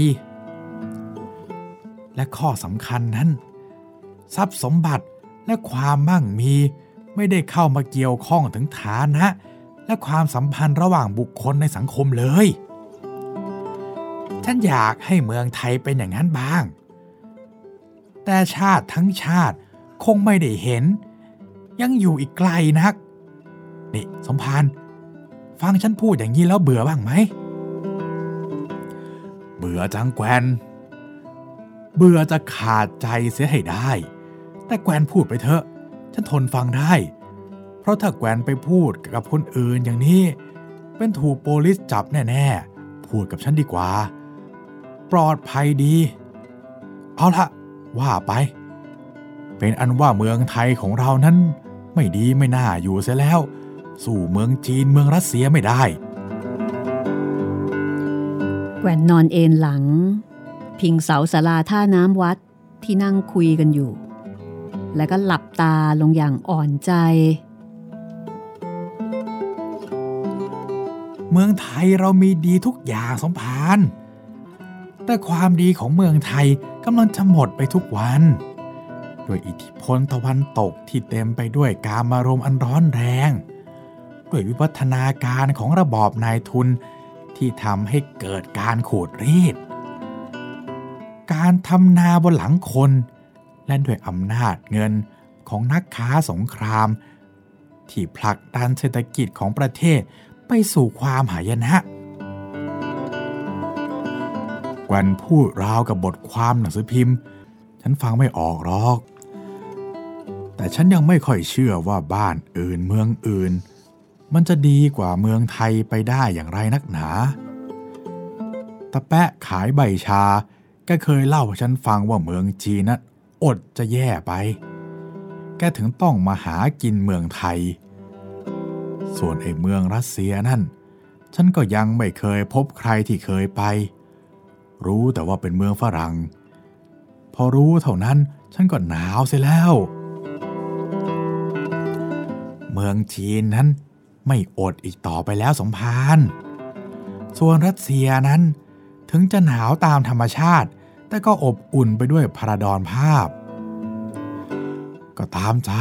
และข้อสำคัญนั้น ทรัพย์สมบัติและความมั่งมี ไม่ได้เข้ามาเกี่ยวข้องถึงฐานะ และความสัมพันธ์ระหว่างบุคคลในสังคมเลย ฉันอยากให้เมืองไทยเป็นอย่างนั้นบ้าง แต่ชาติทั้งชาติคงไม่ได้เห็น ยังอยู่อีกไกลนัก นี่สมพานฟังฉันพูดอย่างนี้แล้วเบื่อบ้างไหม เบื่อจังแกวนเบื่อจะขาดใจเสียให้ได้ แต่แกวนพูดไปเถอะ ฉันทนฟังได้ เพราะถ้าแกวนไปพูดกับคนอื่นอย่างนี้ เป็นถูกโปลิสจับแน่ๆ พูดกับฉันดีกว่า ปลอดภัยดี เอาละว่าไป เป็นอันว่าเมืองไทยของเรานั้น ไม่ดีไม่น่าอยู่เสียแล้ว สู่เมืองจีนเมืองรัสเซียไม่ได้ แกวนนอนเอนหลัง พิงเสาศาลาท่าน้ำวัดที่นั่งคุยกันอยู่ แล้วก็หลับตาลงอย่างอ่อนใจ เมืองไทยเรามีดีทุกอย่างสมพานแต่ความดีของเมืองไทยกำลังจะหมดไปทุกวันด้วยอิทธิพลตะวันตกที่เต็มไปด้วยการมารมอันร้อนแรง ด้วยวิวัฒนาการของระบอบนายทุนที่ทำให้เกิดการขูดรีด การทำนาบนหลังคน และด้วยอำนาจเงินของนักค้าสงคราม ที่ผลักดันเศรษฐกิจของประเทศไปสู่ความหายนะกวนพูดราวกับบทความหนังสือพิมพ์ ฉันฟังไม่ออกหรอก แต่ฉันยังไม่ค่อยเชื่อว่าบ้านอื่นเมืองอื่น มันจะดีกว่าเมืองไทยไปได้อย่างไรนักหนา ตะแปะขายใบชาก็เคยเล่าให้ฉันฟังว่าเมืองจีนนั้น อดจะแย่ไป แกถึงต้องมาหากินเมืองไทย ส่วนไอ้เมืองรัสเซียนั่น ฉันก็ยังไม่เคยพบใครที่เคยไป รู้แต่ว่าเป็นเมืองฝรั่ง พอรู้เท่านั้นฉันก็หนาวเสียแล้ว เมืองจีนนั้นไม่อดอีกต่อไปแล้วสมภารส่วนรัสเซียนั้นถึงจะหนาวตามธรรมชาติ แต่ก็อบอุ่นไปด้วยพระดอนภาพ ก็ตามใจ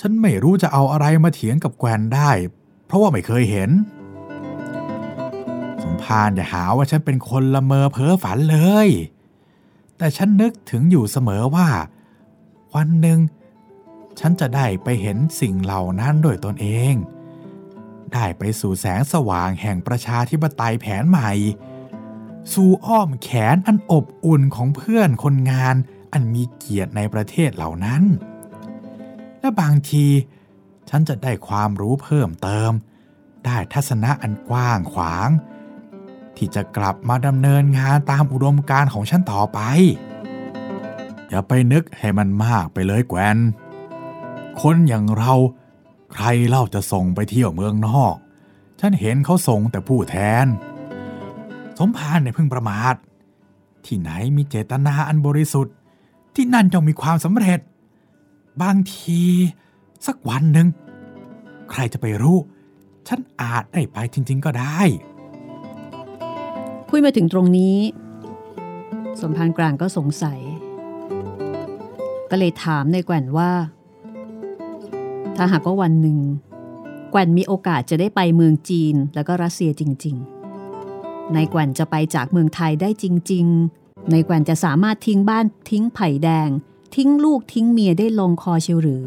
ฉันไม่รู้จะเอาอะไรมาเถียงกับแกวนได้ เพราะว่าไม่เคยเห็น สมภารอย่าหาว่าฉันเป็นคนละเมอเพ้อฝันเลย แต่ฉันนึกถึงอยู่เสมอว่า วันหนึ่งฉันจะได้ไปเห็นสิ่งเหล่านั้นด้วยตนเอง ได้ไปสู่แสงสว่างแห่งประชาธิปไตยแผนใหม่ สู่อ้อมแขนอันอบอุ่นของเพื่อนคนงานอันมีเกียรติในประเทศเหล่านั้น และบางที ฉันจะได้ความรู้เพิ่มเติม ได้ทัศนะอันกว้างขวาง ที่จะกลับมาดำเนินงานตามอุดมการของฉันต่อไป อย่าไปนึกให้มันมากไปเลยแกวนคนอย่างเราใครเล่าจะส่งไปเที่ยวเมืองนอก ฉันเห็นเขาส่งแต่ผู้แทน สมภารในพึ่งประมาท ที่ไหนมีเจตนาอันบริสุทธิ์ ที่นั่นจงมีความสำเร็จ บางทีสักวันหนึ่ง ใครจะไปรู้ ฉันอาจได้ไปจริง ๆ ก็ได้ คุยมาถึงตรงนี้ สมภารกลางก็สงสัย ก็เลยถามในแกว่นว่า ถ้าหากว่าวันหนึ่งแกว่นมีโอกาสจะได้ไปเมืองจีนแล้วก็รัสเซียจริง ๆ ในแกว่นจะไปจากเมืองไทยได้จริงๆในแกว่นจะสามารถทิ้งบ้านทิ้งไผ่แดง ทิ้งลูกทิ้งเมียได้ลงคอเชียวหรือ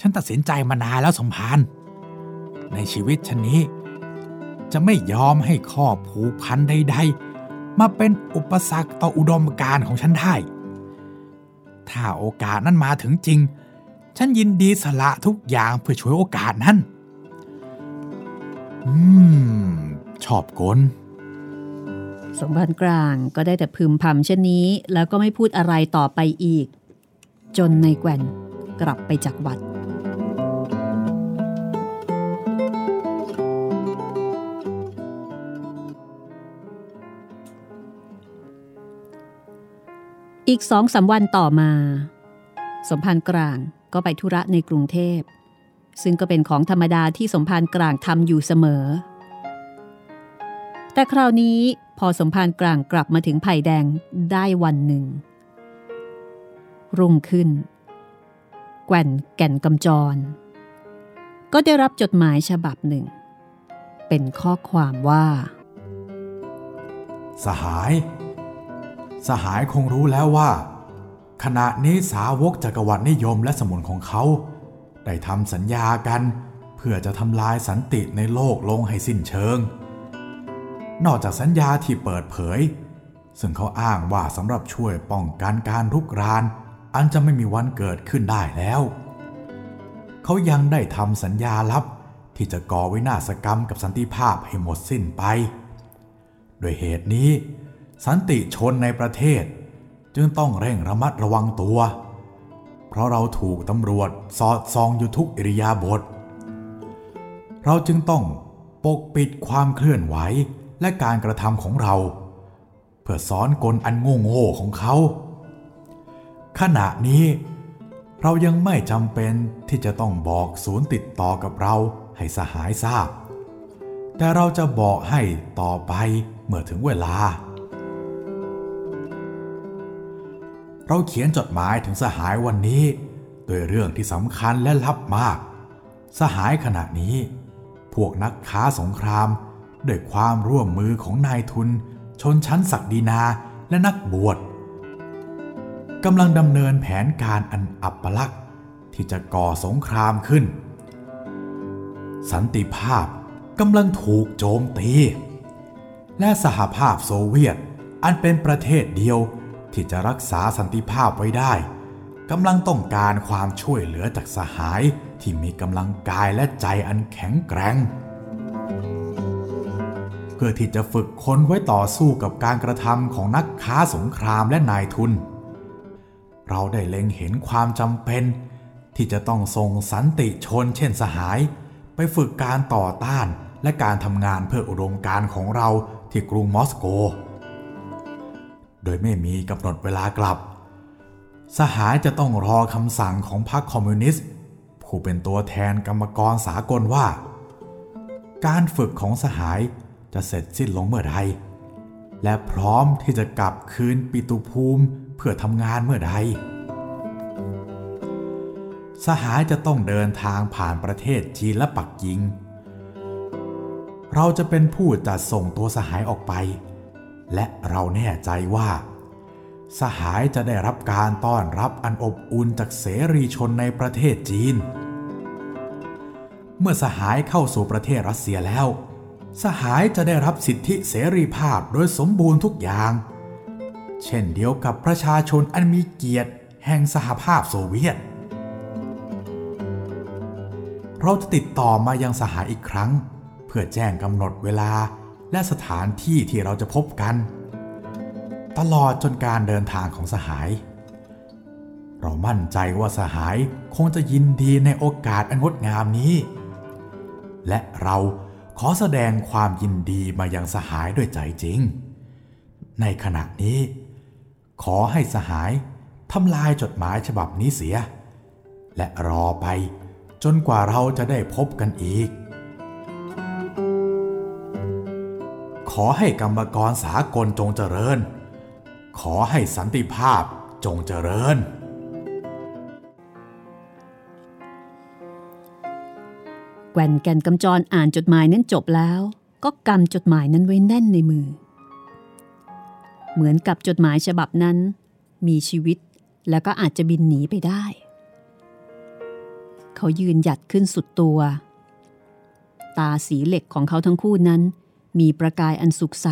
ฉันตัดสินใจมานานแล้วสมภารในชีวิตฉันนี้ จะไม่ยอมให้ข้อผูกพันใด ๆ มาเป็นอุปสรรคต่ออุดมการณ์ของฉันได้ ถ้าโอกาสนั้นมาถึงจริง ฉันยินดีสละทุกอย่างเพื่อช่วยโอกาสนั้น อืม ชอบกลสมภารกลางก็ได้แต่พึมพำเช่นนี้ แล้วก็ไม่พูดอะไรต่อไปอีก จนในแกว่นกลับไปจากวัด อีกสองสาวันต่อมา สมภารกลางก็ไปธุระในกรุงเทพ ซึ่งก็เป็นของธรรมดาที่สมภารกลางทำอยู่เสมอ แต่คราวนี้พอสมภารกลางกลับมาถึงไผ่แดงได้วันหนึ่ง รุ่งขึ้น แก่นแก่นกำจร ก็ได้รับจดหมายฉบับหนึ่ง เป็นข้อความว่า สหาย สหายคงรู้แล้วว่า ขณะนี้สาวกจักรวรรดินิยมและสมุนของเขา ได้ทำสัญญากัน เพื่อจะทำลายสันติในโลกลงให้สิ้นเชิง นอกจากสัญญาที่เปิดเผย ซึ่งเขาอ้างว่าสำหรับช่วยป้องกันการรุกราน อันจะไม่มีวันเกิดขึ้นได้แล้ว เขายังได้ทำสัญญาลับที่จะก่อวินาศกรรมกับสันติภาพให้หมดสิ้นไป โดยเหตุนี้ สันติชนในประเทศ จึงต้องเร่งระมัดระวังตัวเเพราะเราถูกตำรวจสอดส่องอยู่ทุกอิริยาบถเราจึงต้องปกปิดความเคลื่อนไหวและการกระทำของเรา เพื่อสอนกลอันโง่ๆของเขา ขณะนี้ เรายังไม่จำเป็นที่จะต้องบอกศูนย์ติดต่อกับเราให้สหายทราบ แต่เราจะบอกให้ต่อไปเมื่อถึงเวลา เราเขียนจดหมายถึงสหายวันนี้โดยเรื่องที่สำคัญและลับมาก สหายขณะนี้ พวกนักค้าสงครามด้วยความร่วมมือของนายทุน ชนชั้นศักดินาและนักบวชกำลังดำเนินแผนการอันอับปลักษที่จะก่อสงครามขึ้น สันติภาพกำลังถูกโจมตี และสหภาพโซเวียตอันเป็นประเทศเดียว ที่จะรักษาสันติภาพไว้ได้กำลังต้องการความช่วยเหลือจากสหายที่มีกำลังกายและใจอันแข็งแกร่งเพื่อที่จะฝึกคนไว้ต่อสู้กับการกระทำของนักค้าสงครามและนายทุน เราได้เล็งเห็นความจำเป็น ที่จะต้องส่งสันติชนเช่นสหาย ไปฝึกการต่อต้านและการทำงานเพื่ออุดมการของเราที่กรุงมอสโก โดยไม่มีกำหนดเวลากลับ สหายจะต้องรอคำสั่งของพรรคคอมมิวนิสต์ ผู้เป็นตัวแทนกรรมกรสากลว่า การฝึกของสหายจะเสร็จสิ้นลงเมื่อใดและพร้อมที่จะกลับคืนปิตุภูมิเพื่อทำงานเมื่อใด สหายจะต้องเดินทางผ่านประเทศจีนและปักกิ่ง เราจะเป็นผู้จัดส่งตัวสหายออกไป และเราแน่ใจว่า สหายจะได้รับการต้อนรับอันอบอุ่นจากเสรีชนในประเทศจีน เมื่อสหายเข้าสู่ประเทศรัสเซียแล้ว สหายจะได้รับสิทธิเสรีภาพโดยสมบูรณ์ทุกอย่าง เช่นเดียวกับประชาชนอันมีเกียรติแห่งสหภาพโซเวียต เราจะติดต่อมายังสหายอีกครั้ง เพื่อแจ้งกำหนดเวลา และสถานที่ที่เราจะพบกัน ตลอดจนการเดินทางของสหาย เรามั่นใจว่าสหายคงจะยินดีในโอกาสอันงดงามนี้ และเราขอแสดงความยินดีมายังสหายด้วยใจจริง ในขณะนี้ ขอให้สหายทำลายจดหมายฉบับนี้เสีย และรอไปจนกว่าเราจะได้พบกันอีก ขอให้กรรมกรสากลจงเจริญ ขอให้สันติภาพจงเจริญ แกวนแก่นกำจรอ่านจดหมายนั้นจบแล้ว ก็กำจดหมายนั้นไว้แน่นในมือ เหมือนกับจดหมายฉบับนั้น มีชีวิตแล้วก็อาจจะบินหนีไปได้ เขายืนหยัดขึ้นสุดตัว ตาสีเหล็กของเขาทั้งคู่นั้น มีประกายอันสุกใส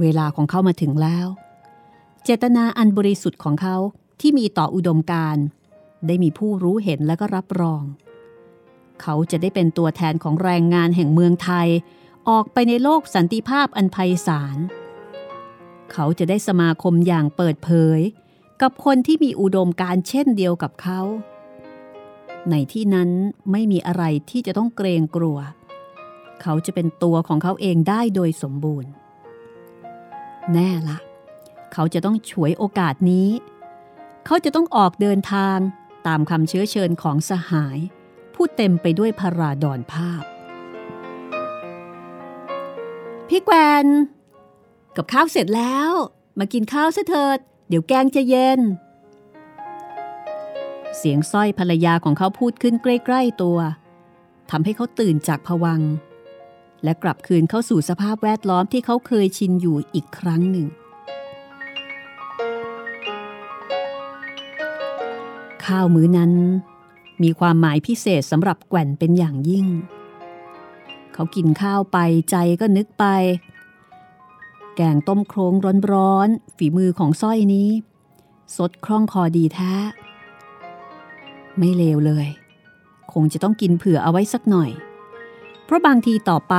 เวลาของเขามาถึงแล้ว เจตนาอันบริสุทธิ์ของเขาที่มีต่ออุดมการได้มีผู้รู้เห็นและก็รับรอง เขาจะได้เป็นตัวแทนของแรงงานแห่งเมืองไทย ออกไปในโลกสันติภาพอันไพศาล เขาจะได้สมาคมอย่างเปิดเผย กับคนที่มีอุดมการเช่นเดียวกับเขา ในที่นั้นไม่มีอะไรที่จะต้องเกรงกลัวเเขาจะเป็นตัวของเขาเองได้โดยสมบูรณ์ แน่ละ เขาจะต้องฉวยโอกาสนี้ เขาจะต้องออกเดินทางตามคำเชื้อเชิญของสหาย ผู้เต็มไปด้วยพาราดอนภาพ พี่แกวนกับข้าวเสร็จแล้ว มากินข้าวซะเถิด เดี๋ยวแกงจะเย็น เสียงสร้อยภรรยาของเขาพูดขึ้นใกล้ ๆตัวทำให้เขาตื่นจากผวัง และกลับคืนเข้าสู่สภาพแวดล้อมที่เขาเคยชินอยู่อีกครั้งหนึ่ง ข้าวมื้อนั้น มีความหมายพิเศษสำหรับแก่นเป็นอย่างยิ่ง เขากินข้าวไปใจก็นึกไป แกงต้มโครงร้อนๆฝีมือของสร้อยนี้ สดคล่องคอดีแท้ ไม่เลวเลย คงจะต้องกินเผื่อเอาไว้สักหน่อย เพราะบางทีต่อไป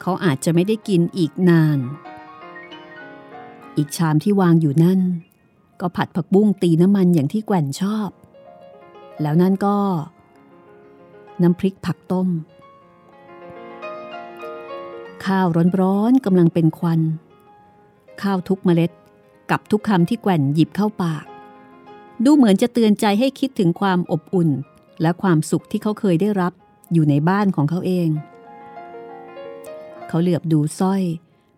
เขาอาจจะไม่ได้กินอีกนาน อีกชามที่วางอยู่นั่น ก็ผัดผักบุ้งตีน้ำมันอย่างที่แกว่นชอบ แล้วนั่นก็ น้ำพริกผักต้ม ข้าวร้อนๆกำลังเป็นควัน ข้าวทุกเมล็ดกับทุกคำที่แกว่นหยิบเข้าปาก ดูเหมือนจะเตือนใจให้คิดถึงความอบอุ่นและความสุขที่เขาเคยได้รับอยู่ในบ้านของเขาเอง เขาเหลือบดูสร้อย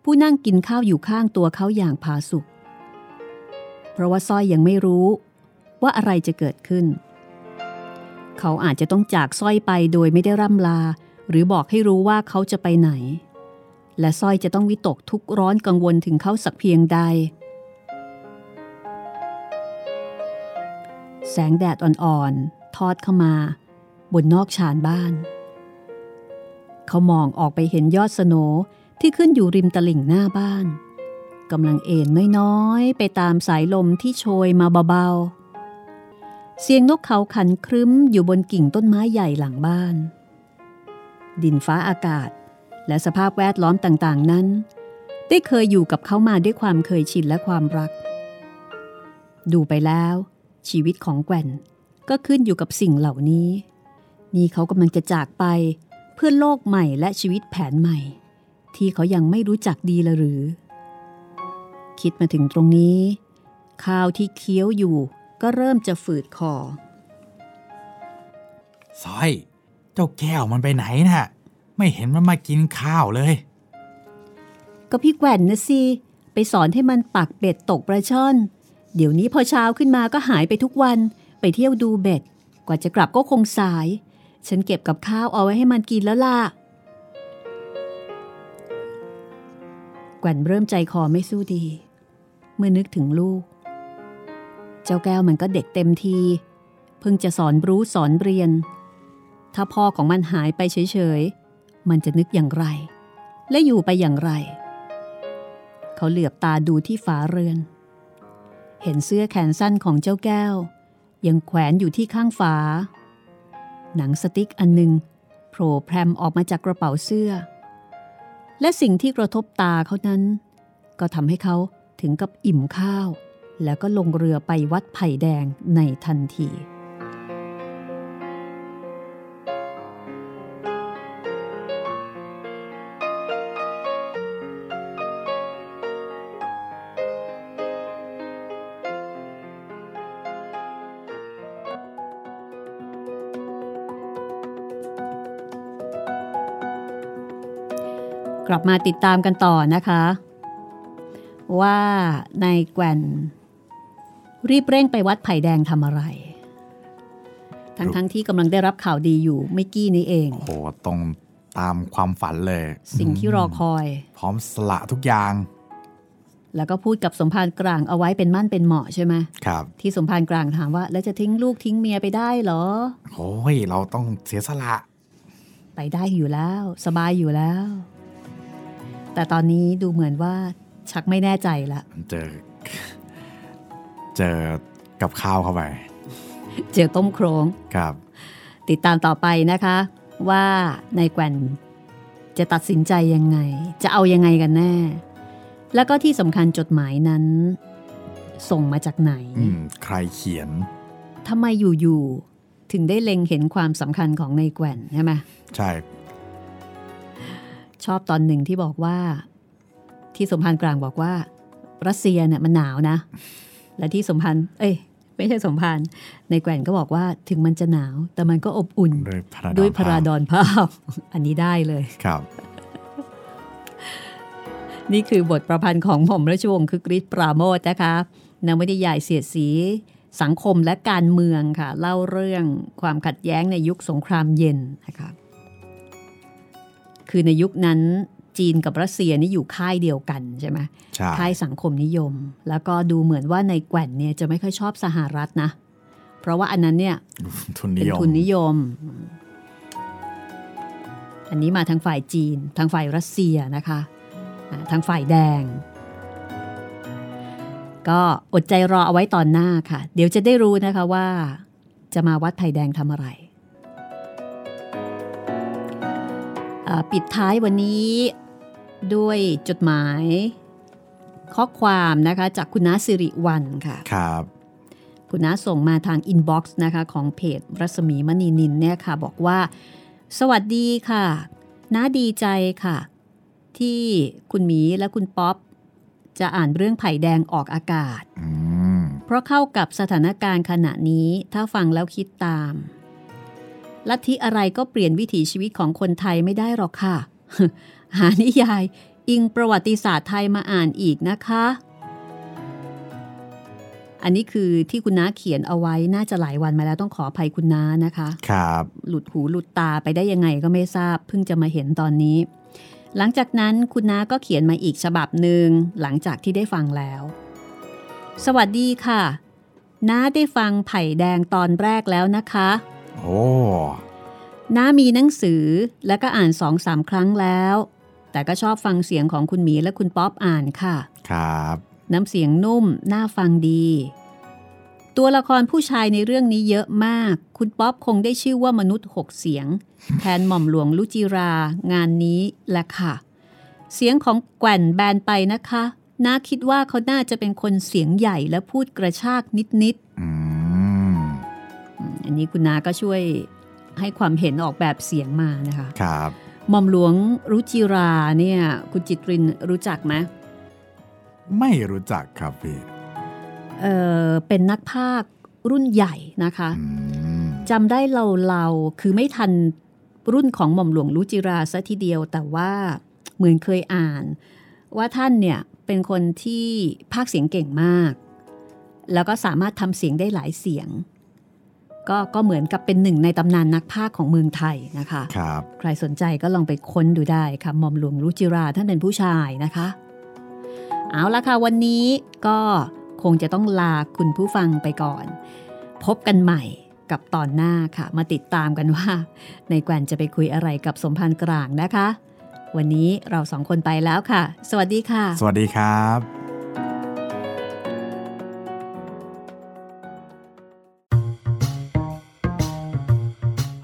ผู้นั่งกินข้าวอยู่ข้างตัวเขาอย่างผาสุก เพราะว่าสร้อยยังไม่รู้ว่าอะไรจะเกิดขึ้น เขาอาจจะต้องจากสร้อยไปโดยไม่ได้ร่ำลา หรือบอกให้รู้ว่าเขาจะไปไหน และสร้อยจะต้องวิตกทุกข์ร้อนกังวลถึงเขาสักเพียงใด แสงแดดอ่อนๆทอดเข้ามา บนนอกชานบ้าน เขามองออกไปเห็นยอดสโนที่ขึ้นอยู่ริมตลิ่งหน้าบ้านกำลังเอ็นน้อยๆ ไปตามสายลมที่โชยมาเบาๆ เสียงนกเขาขันครึ้มอยู่บนกิ่งต้นไม้ใหญ่หลังบ้าน ดินฟ้าอากาศ และสภาพแวดล้อมต่างๆนั้น ได้เคยอยู่กับเขามาด้วยความเคยชินและความรัก ดูไปแล้ว ชีวิตของแก่นก็ขึ้นอยู่กับสิ่งเหล่านี้ นี่เขากำลังจะจากไป พื่อโลกใหม่และชีวิตแผนใหม่ ที่เขายังไม่รู้จักดีละหรือ คิดมาถึงตรงนี้ ข้าวที่เคี้ยวอยู่ก็เริ่มจะฝืดคอสร้อย เจ้าแก้วมันไปไหนน่ะ ไม่เห็นมันมากินข้าวเลย ก็พี่แกว่นนะสิ ไปสอนให้มันปักเบ็ดตกปลาช่อน เดี๋ยวนี้พอเช้าขึ้นมาก็หายไปทุกวัน ไปเที่ยวดูเบ็ด กว่าจะกลับก็คงสาย ฉันเก็บกับข้าวเอาไว้ให้มันกินแล้วล่ะแกว่นเริ่มใจคอไม่สู้ดี เมื่อนึกถึงลูก เจ้าแก้วมันก็เด็กเต็มที เพิ่งจะสอนรู้สอนเรียน ถ้าพ่อของมันหายไปเฉยๆ มันจะนึกอย่างไร และอยู่ไปอย่างไร เขาเหลือบตาดูที่ฝาเรือน เห็นเสื้อแขนสั้นของเจ้าแก้ว ยังแขวนอยู่ที่ข้างฝา หนังสติ๊กอันหนึ่งโผล่แพรมออกมาจากกระเป๋าเสื้อ และสิ่งที่กระทบตาเขานั้น ก็ทำให้เขาถึงกับอิ่มข้าว แล้วก็ลงเรือไปวัดไผ่แดงในทันที กลับมาติดตามกันต่อนะคะ ว่านายแกวนรีบเร่งไปวัดไผ่แดงทำอะไร ทั้งๆทที่กำลังได้รับข่าวดีอยู่ไม่กี้นี้เองโอ้โหตรงตามความฝันเลย สิ่งที่รอคอย พร้อมสละทุกอย่าง แล้วก็พูดกับสมภารกลางเอาไว้เป็นมั่นเป็นเหมาะใช่ไหมครับ ที่สมภารกลางถามว่า แล้วจะทิ้งลูกทิ้งเมียไปได้เหรอโอ้ยเราต้องเสียสละ ไปได้อยู่แล้ว สบายอยู่แล้ว แต่ตอนนี้ดูเหมือนว่าชักไม่แน่ใจละ เจอ เจอกับข้าวเข้าไป เจอต้มโครงครับ ติดตามต่อไปนะคะ ว่านายแกวนจะตัดสินใจยังไง จะเอายังไงกันแน่ แล้วก็ที่สำคัญจดหมายนั้น ส่งมาจากไหนอืมใครเขียนทำไมอยู่ๆถึงได้เล็งเห็นความสำคัญของนายแกวนใช่ไหมใช่ ชอบตอนหนึ่งที่บอกว่า ที่สมพันธ์กลางบอกว่า รัสเซียเนี่ยมันหนาวนะ และที่สมพันธ์เอ้ยไม่ใช่สมพันธ์ในแกว่นก็บอกว่าถึงมันจะหนาว แต่มันก็อบอุ่นด้วยพระด้วยพระภาพดอนภาพ อันนี้ได้เลยครับ นี่คือบทประพันธ์ของหม่อมราชวงศ์คึกฤทธิ์ปราโมทนะคะนวนิยายเสียดสีสังคมและการเมืองค่ะ เล่าเรื่องความขัดแย้งในยุคสงครามเย็นนะคะ คือในยุคนั้นจีนกับรัสเซียนี่อยู่ค่ายเดียวกันใช่ไหมใช่ค่ายสังคมนิยม แล้วก็ดูเหมือนว่าในแกว่นเนี่ยจะไม่ค่อยชอบสหรัฐนะ เพราะว่าอันนั้นเนี่ยทุนนิเป็นยมทุนนิยม อันนี้มาทางฝ่ายจีน ทางฝ่ายรัสเซียนะคะอ่าทางฝ่ายแดง ก็อดใจรอเอาไว้ตอนหน้าค่ะ เดี๋ยวจะได้รู้นะคะว่า จะมาวัดไผ่แดงทำอะไร ปิดท้ายวันนี้ด้วยจดหมาย ข้อความนะคะจากคุณน้าสิริวันค่ะครับคุณน้าส่งมาทาง inbox นะคะของเพจรัศมีมณีนินเนี่ยค่ะบอกว่า สวัสดีค่ะน้าดีใจค่ะ ที่คุณหมีและคุณป๊อปจะอ่านเรื่องไผ่แดงออกอากาศอืมเพราะเข้ากับสถานการณ์ขณะนี้ถ้าฟังแล้วคิดตาม ลัทธิอะไรก็เปลี่ยนวิถีชีวิตของคนไทยไม่ได้หรอกค่ะ หานิยาย อิงประวัติศาสตร์ไทยมาอ่านอีกนะคะ อันนี้คือที่คุณน้าเขียนเอาไว้น่าจะหลายวันมาแล้วต้องขออภัยคุณน้านะคะ ครับ หลุดหูหลุดตาไปได้ยังไงก็ไม่ทราบ เพิ่งจะมาเห็นตอนนี้ หลังจากนั้นคุณน้าก็เขียนมาอีกฉบับหนึ่งหลังจากที่ได้ฟังแล้ว สวัสดีค่ะน้าได้ฟังไผ่แดงตอนแรกแล้วนะคะ โอ้น้ามีหนังสือและก็อ่านสองสามครั้งแล้ว แต่ก็ชอบฟังเสียงของคุณหมีและคุณป๊อปอ่านค่ะ ครับ น้ำเสียงนุ่ม น่าฟังดี ตัวละครผู้ชายในเรื่องนี้เยอะมาก คุณป๊อปคงได้ชื่อว่ามนุษย์หกเสียง แทนหม่อมหลวงลุจิรางานนี้แหละค่ะ เสียงของแก่นแบนไปนะคะน้าคิดว่าเขาน่าจะเป็นคนเสียงใหญ่และพูดกระชากนิดอืมๆ อืมอันนี้คุณนาก็ช่วยให้ความเห็นออกแบบเสียงมานะคะครับหม่อมหลวงรุจิราเนี่ยคุณจิตรินรู้จักไหมไม่รู้จักครับพี่เออเป็นนักพากย์รุ่นใหญ่นะคะอืมจำได้เราเราๆคือไม่ทันรุ่นของหม่อมหลวงรุจิราซะทีเดียว แต่ว่าเหมือนเคยอ่าน ว่าท่านเนี่ยเป็นคนที่พากย์เสียงเก่งมาก แล้วก็สามารถทำเสียงได้หลายเสียง ก็ก็เหมือนกับเป็นหนึ่งในตำนานนักพากย์ของเมืองไทยนะคะครับใครสนใจก็ลองไปค้นดูได้ค่ะหม่อมหลวงรุจิราท่านเป็นผู้ชายนะคะ เอาละค่ะวันนี้ก็คงจะต้องลาคุณผู้ฟังไปก่อน พบกันใหม่กับตอนหน้าค่ะ มาติดตามกันว่า ในแกวนจะไปคุยอะไรกับสมพันธ์กลางนะคะ วันนี้เราสองคนไปแล้วค่ะ สวัสดีค่ะ สวัสดีครับ